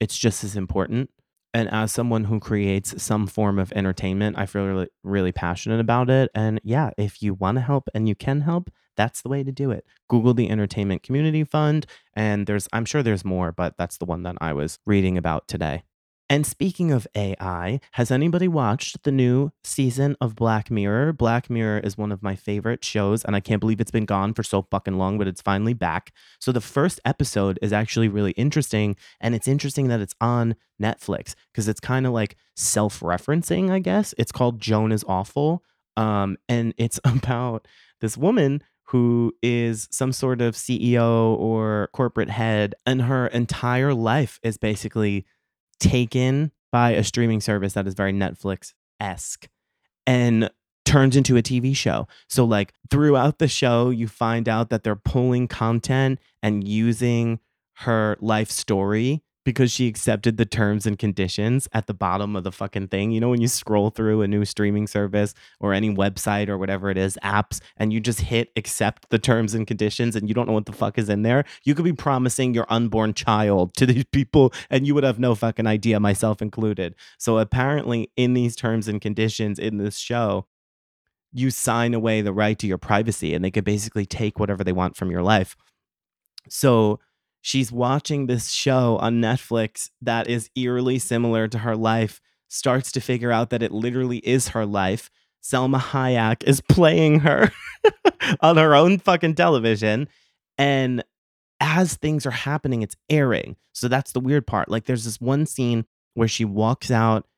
it's just as important. And as someone who creates some form of entertainment, I feel really, really passionate about it. And yeah, if you want to help and you can help, that's the way to do it. Google the Entertainment Community Fund, and there's, I'm sure there's more, but that's the one that I was reading about today. And speaking of AI, has anybody watched the new season of Black Mirror? Black Mirror is one of my favorite shows, and I can't believe it's been gone for so fucking long, but it's finally back. So the first episode is actually really interesting, and it's interesting that it's on Netflix because it's kind of like self-referencing, I guess. It's called Joan is Awful, um, and it's about this woman who is some sort of CEO or corporate head, and her entire life is basically taken by a streaming service that is very Netflix esque and turns into a TV show. So, like, throughout the show, you find out that they're pulling content and using her life story because she accepted the terms and conditions at the bottom of the fucking thing. You know, when you scroll through a new streaming service or any website or whatever it is, apps, and you just hit accept the terms and conditions and you don't know what the fuck is in there, you could be promising your unborn child to these people and you would have no fucking idea, myself included. So apparently, in these terms and conditions in this show, you sign away the right to your privacy and they could basically take whatever they want from your life. So, she's watching this show on Netflix that is eerily similar to her life, starts to figure out that it literally is her life. Salma Hayek is playing her on her own fucking television. And as things are happening, it's airing. So that's the weird part. Like, there's this one scene where she walks out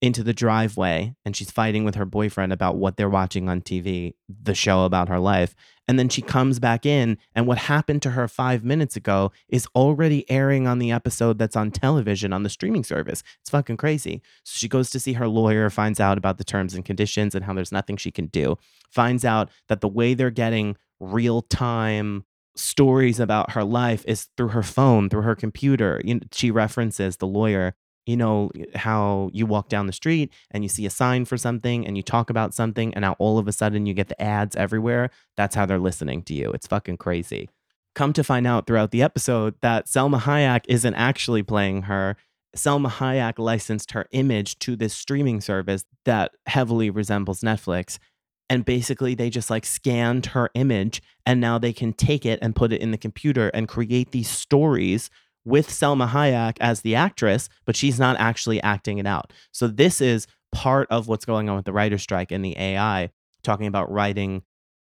into the driveway and she's fighting with her boyfriend about what they're watching on TV, the show about her life. And then she comes back in, and what happened to her five minutes ago is already airing on the episode that's on television on the streaming service. It's fucking crazy. So she goes to see her lawyer, finds out about the terms and conditions and how there's nothing she can do, finds out that the way they're getting real time stories about her life is through her phone, through her computer. You know, she references the lawyer you know how you walk down the street and you see a sign for something and you talk about something and now all of a sudden you get the ads everywhere that's how they're listening to you. It's fucking crazy. Come to find out throughout the episode that Salma Hayek isn't actually playing her. Salma Hayek licensed her image to this streaming service that heavily resembles Netflix and basically they just like scanned her image and now they can take it and put it in the computer and create these stories with Salma Hayek as the actress, but she's not actually acting it out. So this is part of what's going on with the writer strike and the AI, talking about writing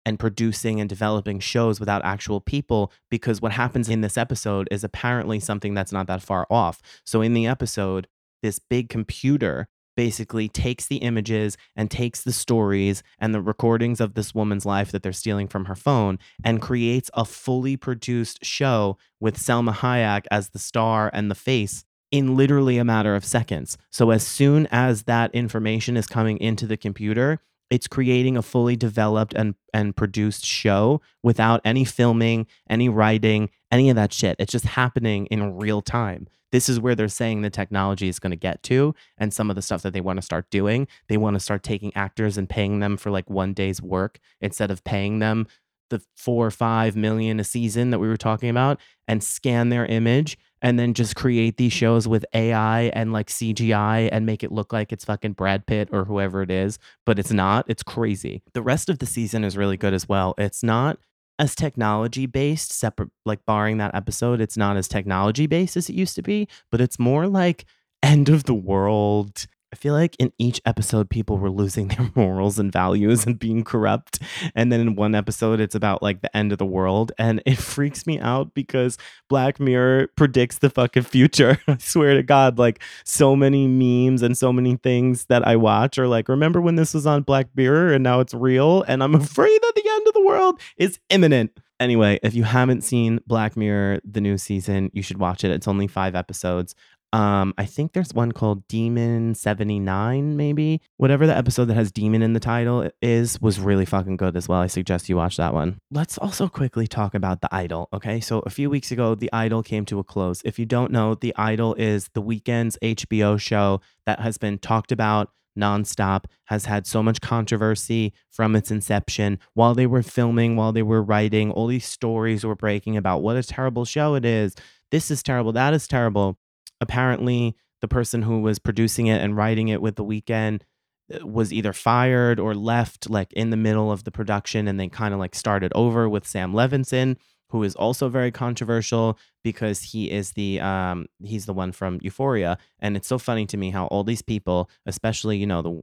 and producing and developing shows without actual people because what happens in this episode is apparently something that's not that far off. So in the episode, this big computer basically takes the images and takes the stories and the recordings of this woman's life that they're stealing from her phone and creates a fully produced show with Salma Hayek as the star and the face in literally a matter of seconds. So as soon as that information is coming into the computer, it's creating a fully developed and and produced show without any filming, any writing, any of that shit. It's just happening in real time. This is where they're saying the technology is going to get to and some of the stuff that they want to start doing. They want to start taking actors and paying them for like one day's work instead of paying them the 4 or 5 million a season that we were talking about and scan their image and then just create these shows with AI and like CGI and make it look like it's fucking Brad Pitt or whoever it is, but it's not. It's crazy. The rest of the season is really good as well. It's not as technology based, separate, like barring that episode, it's not as technology based as it used to be, but it's more like end of the world I feel like in each episode, people were losing their morals and values and being corrupt. And then in one episode, it's about like the end of the world. And it freaks me out because Black Mirror predicts the fucking future. I swear to God, like so many memes and so many things that I watch are like, remember when this was on Black Mirror and now it's real? And I'm afraid that the end of the world is imminent. Anyway, if you haven't seen Black Mirror, the new season, you should watch it. It's only five episodes. Um, I think there's one called Demon 79, maybe. Whatever the episode that has demon in the title is, was really fucking good as well. I suggest you watch that one. Let's also quickly talk about The Idol. Okay. So a few weeks ago, The Idol came to a close. If you don't know, The Idol is the Weeknd's HBO show that has been talked about nonstop, has had so much controversy from its inception. While they were filming, while they were writing, all these stories were breaking about what a terrible show it is. This is terrible. That is terrible apparently the person who was producing it and writing it with the Weeknd uh, was either fired or left like in the middle of the production and they kind of like started over with Sam Levinson who is also very controversial because he is the um he's the one from Euphoria. And it's so funny to me how all these people especially you know the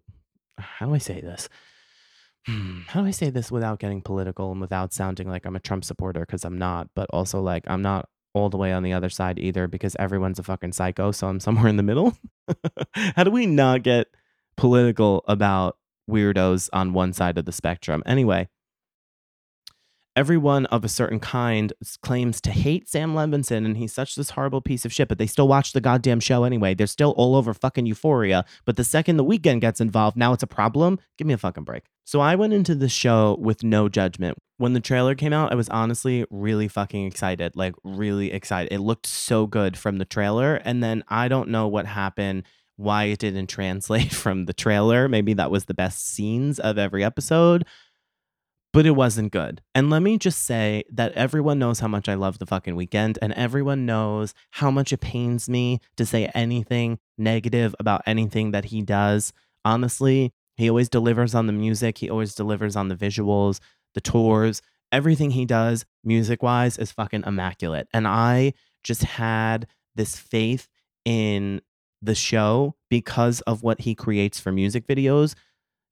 how do I say this? Hmm, how do I say this without getting political and without sounding like I'm a Trump supporter because I'm not but also like I'm not all the way on the other side either because everyone's a fucking psycho. So I'm somewhere in the middle. How do we not get political about weirdos on one side of the spectrum? Anyway, everyone of a certain kind claims to hate Sam Levinson and he's such this horrible piece of shit, but they still watch the goddamn show anyway. They're still all over fucking euphoria. But the second the Weeknd gets involved, now it's a problem. Give me a fucking break. So I went into the show with no judgment. When the trailer came out, I was honestly really fucking excited. Like, really excited. It looked so good from the trailer. And then I don't know what happened why it didn't translate from the trailer. Maybe that was the best scenes of every episode but it wasn't good. And let me just say that everyone knows how much I love the fucking Weeknd, and everyone knows how much it pains me to say anything negative about anything that he does. Honestly, he always delivers on the music, he always delivers on the visuals, the tours. Everything he does, music wise, is fucking immaculate. And I just had this faith in the show because of what he creates for music videos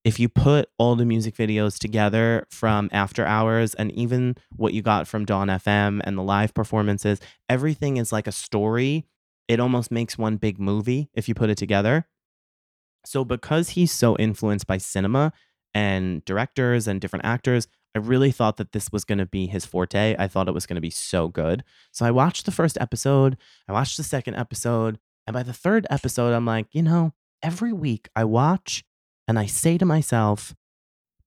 if you put all the music videos together from After Hours and even what you got from Dawn FM and the live performances, everything is like a story. It almost makes one big movie if you put it together. So, because he's so influenced by cinema and directors and different actors, I really thought that this was going to be his forte. I thought it was going to be so good. So, I watched the first episode, I watched the second episode, and by the third episode, I'm like, you know, every week I watch and I say to myself,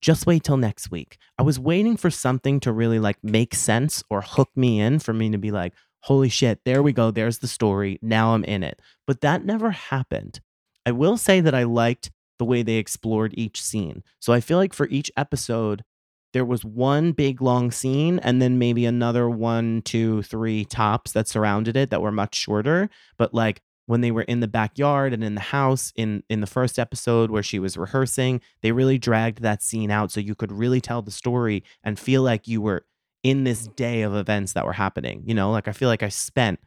just wait till next week. I was waiting for something to really like make sense or hook me in for me to be like, holy shit, there we go. There's the story. Now I'm in it. But that never happened. I will say that I liked the way they explored each scene. So I feel like for each episode, there was one big long scene and then maybe another one, two, three tops that surrounded it that were much shorter. But like when they were in the backyard and in the house in in the first episode where she was rehearsing they really dragged that scene out so you could really tell the story and feel like you were in this day of events that were happening you know? Like i feel like i spent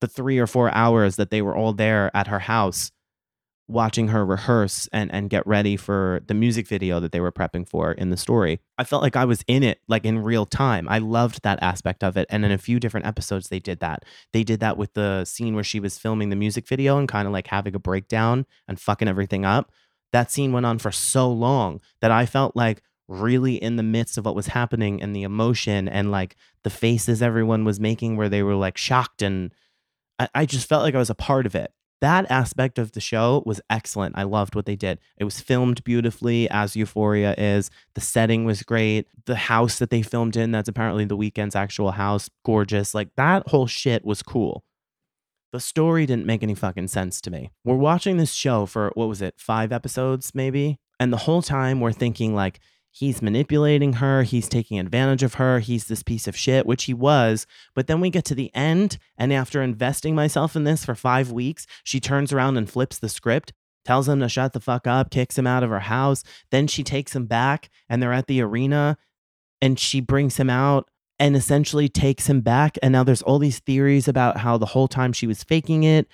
the 3 or 4 hours that they were all there at her house watching her rehearse and and get ready for the music video that they were prepping for in the story. I felt like I was in it like in real time. I loved that aspect of it and in a few different episodes they did that. They did that with the scene where she was filming the music video and kind of like having a breakdown and fucking everything up. That scene went on for so long that I felt like really in the midst of what was happening and the emotion and like the faces everyone was making where they were like shocked and I, I just felt like I was a part of it that aspect of the show was excellent. I loved what they did. It was filmed beautifully, as Euphoria is. The setting was great. The house that they filmed in, that's apparently the Weeknd's actual house, gorgeous. Like that whole shit was cool. The story didn't make any fucking sense to me. We're watching this show for, what was it, five episodes maybe? And the whole time we're thinking, like, he's manipulating her, he's taking advantage of her, he's this piece of shit, which he was. But then we get to the end, and after investing myself in this for five weeks, she turns around and flips the script, tells him to shut the fuck up, kicks him out of her house. Then she takes him back, and they're at the arena, and she brings him out and essentially takes him back. And now there's all these theories about how the whole time she was faking it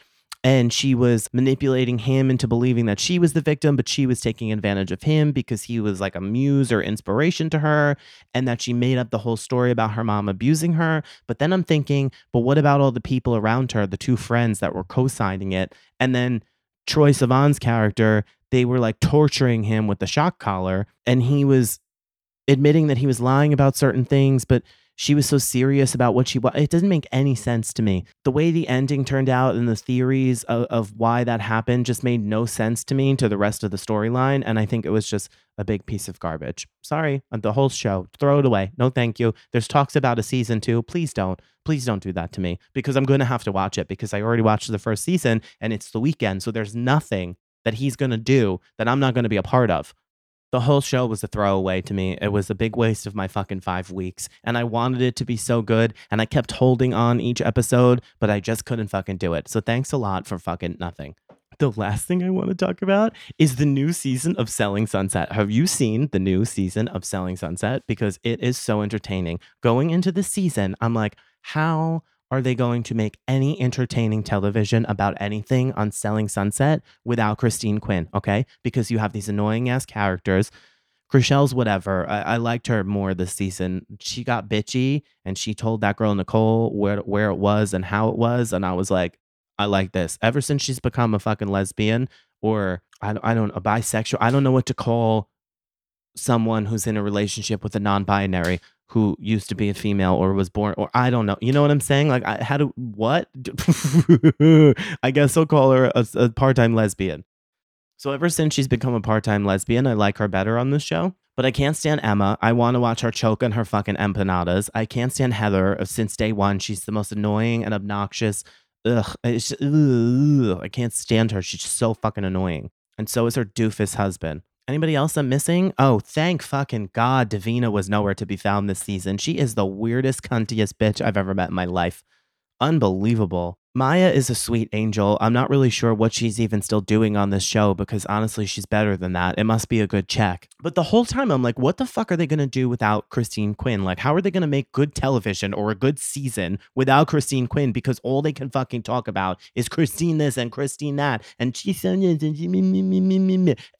and she was manipulating him into believing that she was the victim, but she was taking advantage of him because he was like a muse or inspiration to her, and that she made up the whole story about her mom abusing her. But then I'm thinking, but what about all the people around her, the two friends that were co signing it? And then Troye Sivan's character, they were like torturing him with the shock collar, and he was admitting that he was lying about certain things, but she was so serious about what she was. It doesn't make any sense to me. The way the ending turned out and the theories of, of why that happened just made no sense to me to the rest of the storyline. And I think it was just a big piece of garbage. Sorry, uh, the whole show. Throw it away. No, thank you. There's talks about a season two. Please don't. Please don't do that to me because I'm going to have to watch it because I already watched the first season and it's the Weeknd. So there's nothing that he's going to do that I'm not going to be a part of. The whole show was a throwaway to me. It was a big waste of my fucking five weeks. And I wanted it to be so good. And I kept holding on each episode, but I just couldn't fucking do it. So thanks a lot for fucking nothing. The last thing I want to talk about is the new season of Selling Sunset. Have you seen the new season of Selling Sunset? Because it is so entertaining. Going into the season, I'm like, how are they going to make any entertaining television about anything on Selling Sunset without Christine Quinn? Okay. Because you have these annoying ass characters. Chrishell's whatever. I, I, liked her more this season. She got bitchy and she told that girl Nicole where where it was and how it was. And I was like, I like this. Ever since she's become a fucking lesbian or I, I don't a bisexual, I don't know what to call someone who's in a relationship with a non-binary who used to be a female or was born or I don't know. You know what I'm saying? Like I had to what? I guess I'll call her a, a part-time lesbian. So ever since she's become a part-time lesbian, I like her better on this show. But I can't stand Emma. I want to watch her choke on her fucking empanadas. I can't stand Heather uh, since day one. She's the most annoying and obnoxious. Ugh, just, ugh, I can't stand her. She's so fucking annoying. And so is her doofus husband. Anybody else I'm missing? Oh, thank fucking God Davina was nowhere to be found this season. She is the weirdest, cuntiest bitch I've ever met in my life. Unbelievable. Maya is a sweet angel. I'm not really sure what she's even still doing on this show because honestly, she's better than that. It must be a good check. But the whole time, I'm like, what the fuck are they going to do without Christine Quinn? Like, how are they going to make good television or a good season without Christine Quinn? Because all they can fucking talk about is Christine this and Christine that. And she said,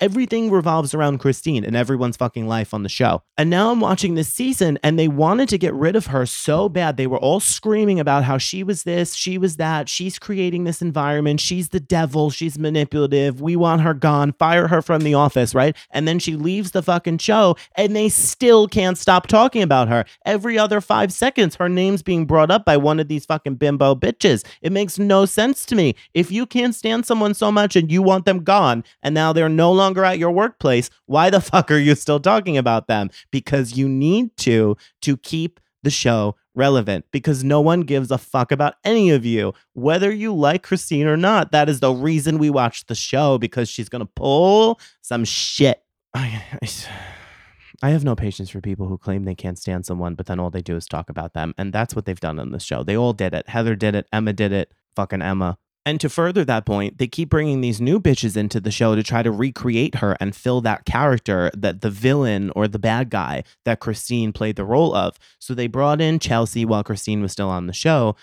everything revolves around Christine and everyone's fucking life on the show. And now I'm watching this season and they wanted to get rid of her so bad. They were all screaming about how she was this, she was that that. She's creating this environment. She's the devil. She's manipulative. We want her gone. Fire her from the office, right? And then she leaves the fucking show and they still can't stop talking about her. Every other five seconds, her name's being brought up by one of these fucking bimbo bitches. It makes no sense to me. If you can't stand someone so much and you want them gone and now they're no longer at your workplace, why the fuck are you still talking about them? Because you need to to keep the show relevant because no one gives a fuck about any of you, whether you like Christine or not. That is the reason we watch the show because she's going to pull some shit. I, I, have no patience for people who claim they can't stand someone, but then all they do is talk about them. And that's what they've done on this show. They all did it. Heather did it. Emma did it. Fucking Emma. And to further that point, they keep bringing these new bitches into the show to try to recreate her and fill that character that the villain or the bad guy that Christine played the role of. So they brought in Chelsea while Christine was still on the show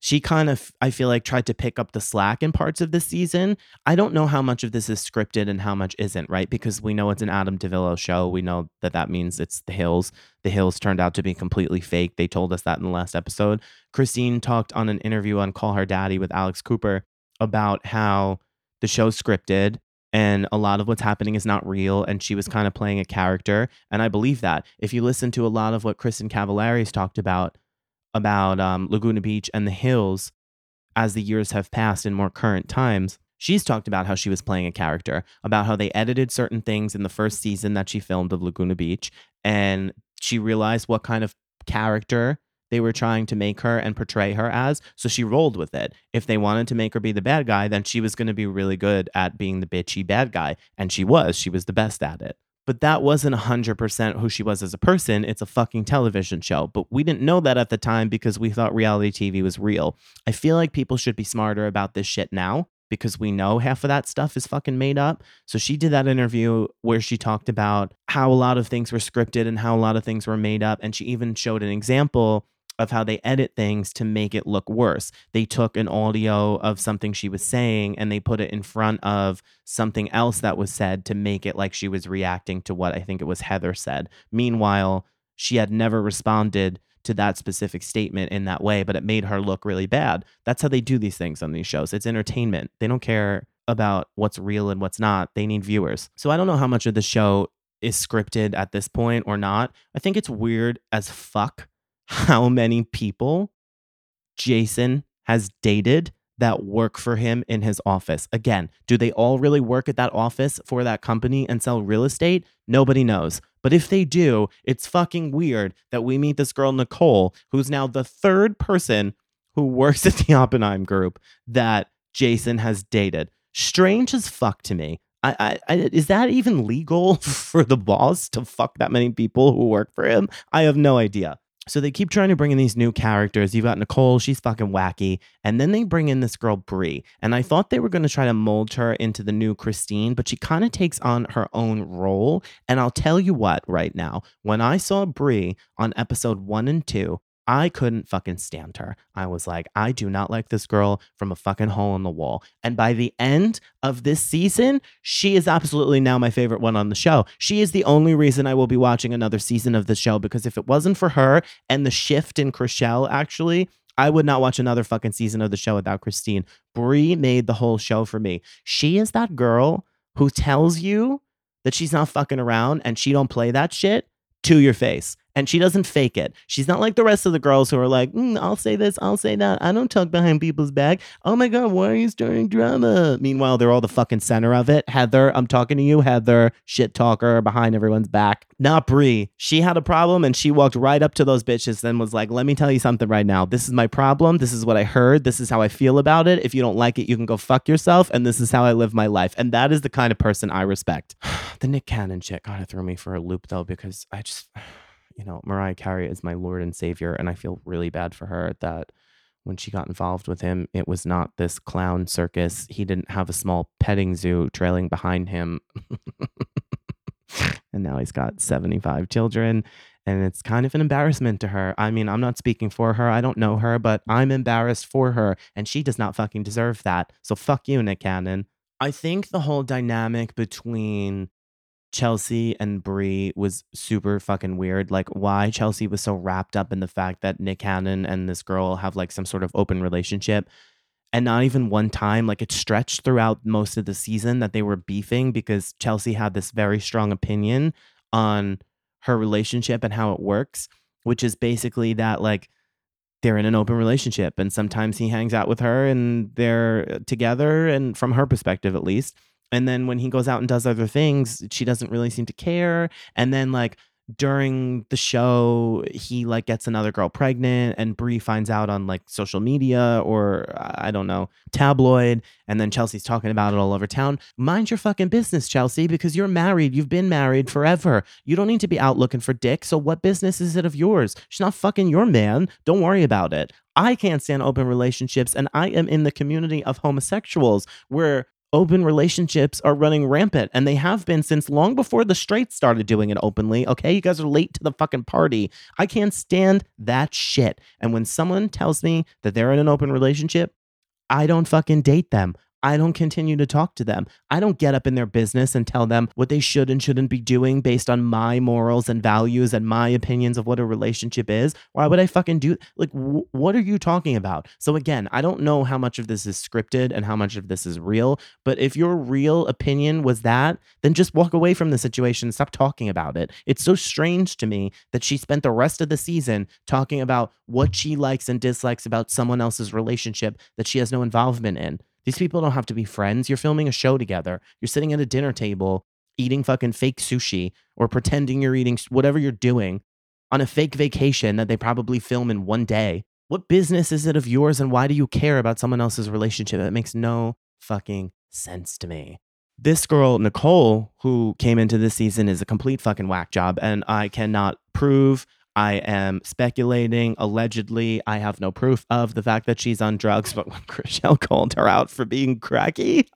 she kind of i feel like tried to pick up the slack in parts of the season. I don't know how much of this is scripted and how much isn't right? Because we know it's an Adam DiVello show. We know that that means it's the hills. The hills turned out to be completely fake. They told us that in the last episode. Christine talked on an interview on call her daddy with alex cooper about how the show's scripted and a lot of what's happening is not real and she was kind of playing a character and i believe that. If you listen to a lot of what kristin cavallari's talked about about um, Laguna Beach and the hills as the years have passed in more current times. She's talked about how she was playing a character, about how they edited certain things in the first season that she filmed of Laguna Beach, and she realized what kind of character they were trying to make her and portray her as. So she rolled with it. If they wanted to make her be the bad guy, then she was going to be really good at being the bitchy bad guy. And she was. She was the best at it but that wasn't 100% who she was as a person. It's a fucking television show. But we didn't know that at the time because we thought reality TV was real. I feel like people should be smarter about this shit now because we know half of that stuff is fucking made up. So she did that interview where she talked about how a lot of things were scripted and how a lot of things were made up. And she even showed an example of how they edit things to make it look worse. They took an audio of something she was saying and they put it in front of something else that was said to make it like she was reacting to what I think it was Heather said. Meanwhile, she had never responded to that specific statement in that way, but it made her look really bad. That's how they do these things on these shows. It's entertainment. They don't care about what's real and what's not. They need viewers. So I don't know how much of the show is scripted at this point or not. I think it's weird as fuck how many people Jason has dated that work for him in his office. Again, do they all really work at that office for that company and sell real estate? Nobody knows. But if they do, it's fucking weird that we meet this girl, Nicole, who's now the third person who works at the Oppenheim group that Jason has dated. Strange as fuck to me. I, I, I, is that even legal for the boss to fuck that many people who work for him? I have no idea. So they keep trying to bring in these new characters. You've got Nicole, she's fucking wacky. And then they bring in this girl, Bre. And I thought they were going to try to mold her into the new Christine, but she kind of takes on her own role. And I'll tell you what, right now, when I saw Bre on episode one and two, I couldn't fucking stand her. I was like, I do not like this girl from a fucking hole in the wall. And by the end of this season, she is absolutely now my favorite one on the show. She is the only reason I will be watching another season of the show because if it wasn't for her and the shift in Chrishell, actually, I would not watch another fucking season of the show without Christine. Bre made the whole show for me. She is that girl who tells you that she's not fucking around and she don't play that shit to your face and she doesn't fake it. She's not like the rest of the girls who are like, mm, I'll say this, I'll say that. I don't talk behind people's back. Oh my God, why are you starting drama? Meanwhile, they're all the fucking center of it. Heather, I'm talking to you, Heather, shit talker behind everyone's back. Not Bre. She had a problem and she walked right up to those bitches and was like, let me tell you something right now. This is my problem. This is what I heard. This is how I feel about it. If you don't like it, you can go fuck yourself. And this is how I live my life. And that is the kind of person I respect. the Nick Cannon shit kind of threw me for a loop though, because I just you know, Mariah Carey is my Lord and Savior, and I feel really bad for her that when she got involved with him, it was not this clown circus. He didn't have a small petting zoo trailing behind him. and now he's got 75 children. And it's kind of an embarrassment to her. I mean, I'm not speaking for her. I don't know her, but I'm embarrassed for her. And she does not fucking deserve that. So fuck you, Nick Cannon. I think the whole dynamic between Chelsea and Bre was super fucking weird. Like, why Chelsea was so wrapped up in the fact that Nick Cannon and this girl have like some sort of open relationship. And not even one time, like it stretched throughout most of the season that they were beefing because Chelsea had this very strong opinion on her relationship and how it works, which is basically that, like, they're in an open relationship and sometimes he hangs out with her and they're uh, together and from her perspective at least and then when he goes out and does other things she doesn't really seem to care. And then like during the show he like gets another girl pregnant and Bre finds out on like social media or I don't know tabloid. And then Chelsea's talking about it all over town. Mind your fucking business Chelsea because you're married. You've been married forever. You don't need to be out looking for dick. So what business is it of yours? She's not fucking your man. Don't worry about it. I can't stand open relationships and I am in the community of homosexuals where open relationships are running rampant and they have been since long before the straights started doing it openly. Okay, you guys are late to the fucking party. I can't stand that shit. And when someone tells me that they're in an open relationship, I don't fucking date them. I don't continue to talk to them. I don't get up in their business and tell them what they should and shouldn't be doing based on my morals and values and my opinions of what a relationship is. Why would I fucking do like w- what are you talking about? So again, I don't know how much of this is scripted and how much of this is real, but if your real opinion was that, then just walk away from the situation, stop talking about it. It's so strange to me that she spent the rest of the season talking about what she likes and dislikes about someone else's relationship that she has no involvement in. These people don't have to be friends. You're filming a show together. You're sitting at a dinner table eating fucking fake sushi or pretending you're eating whatever you're doing on a fake vacation that they probably film in one day. What business is it of yours and why do you care about someone else's relationship? That makes no fucking sense to me. This girl, Nicole, who came into this season, is a complete fucking whack job, and I cannot prove I am speculating. Allegedly, I have no proof of the fact that she's on drugs, but when Chrishell called her out for being cracky,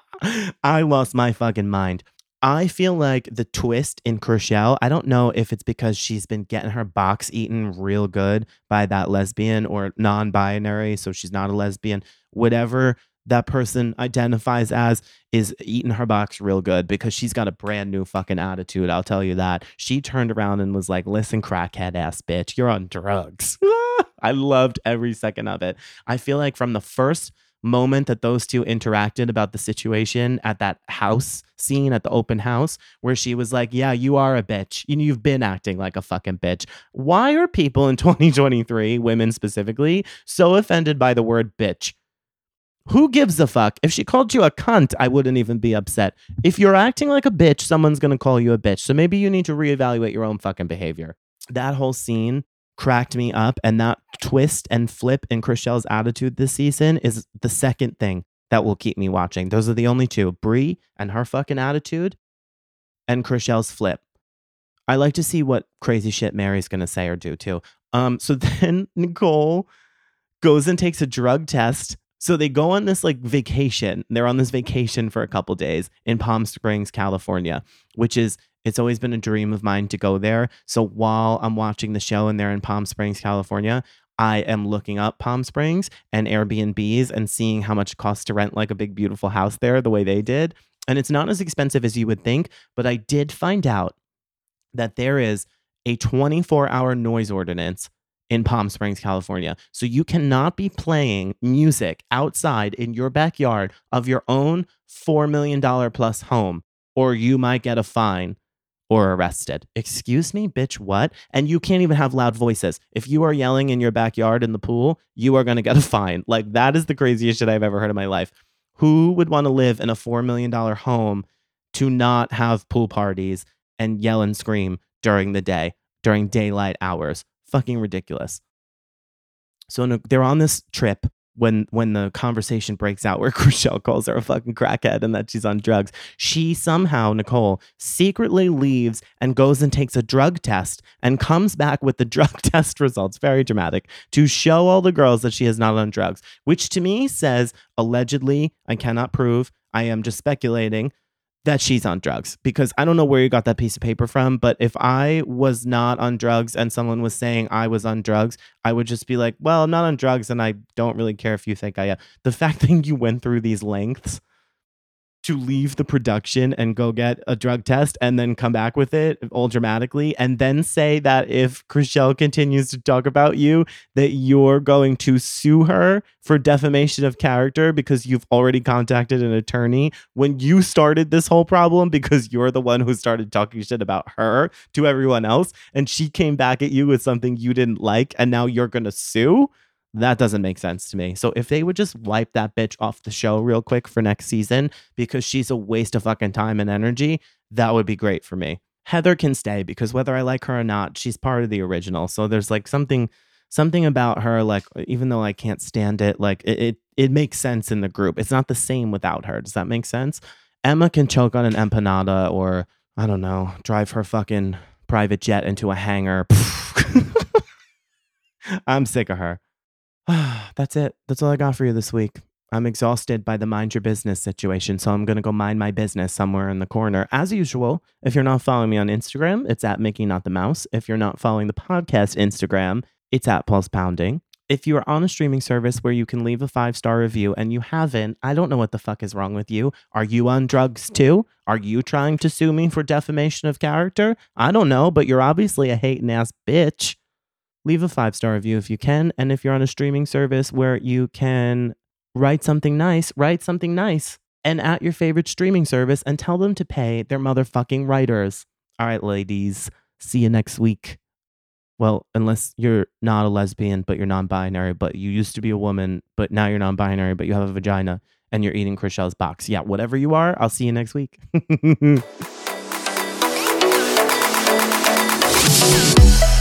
I lost my fucking mind. I feel like the twist in Chrishell, I don't know if it's because she's been getting her box eaten real good by that lesbian or non binary, so she's not a lesbian, whatever that person identifies as is eating her box real good because she's got a brand new fucking attitude. I'll tell you that. She turned around and was like, listen, crackhead ass bitch, you're on drugs. I loved every second of it. I feel like from the first moment that those two interacted about the situation at that house scene at the open house where she was like, Yeah, you are a bitch. You, you've been acting like a fucking bitch. Why are people in 2023, women specifically, so offended by the word bitch? Who gives a fuck? If she called you a cunt, I wouldn't even be upset. If you're acting like a bitch, someone's gonna call you a bitch. So maybe you need to reevaluate your own fucking behavior. That whole scene cracked me up, and that twist and flip in Chrishell's attitude this season is the second thing that will keep me watching. Those are the only two Bre and her fucking attitude, and Chrishell's flip. I like to see what crazy shit Mary's gonna say or do too. Um, so then Nicole goes and takes a drug test. So they go on this like vacation. They're on this vacation for a couple days in Palm Springs, California, which is it's always been a dream of mine to go there. So while I'm watching the show and they're in Palm Springs, California, I am looking up Palm Springs and Airbnbs and seeing how much it costs to rent like a big, beautiful house there the way they did. And it's not as expensive as you would think, but I did find out that there is a 24 hour noise ordinance in Palm Springs, California. So you cannot be playing music outside in your backyard of your own $4 million plus home, or you might get a fine or arrested. Excuse me, bitch, what? And you can't even have loud voices. If you are yelling in your backyard in the pool, you are going to get a fine. Like, that is the craziest shit I've ever heard in my life. Who would want to live in a $4 million home to not have pool parties and yell and scream during the day, during daylight hours? Fucking ridiculous. So they're on this trip when when the conversation breaks out where Chrishell calls her a fucking crackhead and that she's on drugs, she somehow, Nicole, secretly leaves and goes and takes a drug test and comes back with the drug test results, very dramatic, to show all the girls that she is not on drugs, which to me says allegedly, I cannot prove, I am just speculating, that she's on drugs because I don't know where you got that piece of paper from, but if I was not on drugs and someone was saying I was on drugs, I would just be like, well, I'm not on drugs and I don't really care if you think I am. The fact that you went through these lengths to leave the production and go get a drug test and then come back with it all dramatically and then say that if Chrishell continues to talk about you that you're going to sue her for defamation of character because you've already contacted an attorney when you started this whole problem because you're the one who started talking shit about her to everyone else and she came back at you with something you didn't like and now you're going to sue that doesn't make sense to me. So if they would just wipe that bitch off the show real quick for next season because she's a waste of fucking time and energy, that would be great for me. Heather can stay because whether I like her or not, she's part of the original. So there's like something something about her like even though I can't stand it, like it it, it makes sense in the group. It's not the same without her. Does that make sense? Emma can choke on an empanada or I don't know, drive her fucking private jet into a hangar. I'm sick of her. That's it. That's all I got for you this week. I'm exhausted by the mind your business situation, so I'm going to go mind my business somewhere in the corner. As usual, if you're not following me on Instagram, it's at Mickey Not the Mouse. If you're not following the podcast Instagram, it's at Pulse Pounding. If you are on a streaming service where you can leave a five star review and you haven't, I don't know what the fuck is wrong with you. Are you on drugs too? Are you trying to sue me for defamation of character? I don't know, but you're obviously a hating ass bitch leave a five star review if you can. And if you're on a streaming service where you can write something nice, write something nice and at your favorite streaming service and tell them to pay their motherfucking writers. All right, ladies, see you next week. Well, unless you're not a lesbian, but you're non binary, but you used to be a woman, but now you're non binary, but you have a vagina and you're eating Chrishell's box. Yeah, whatever you are, I'll see you next week.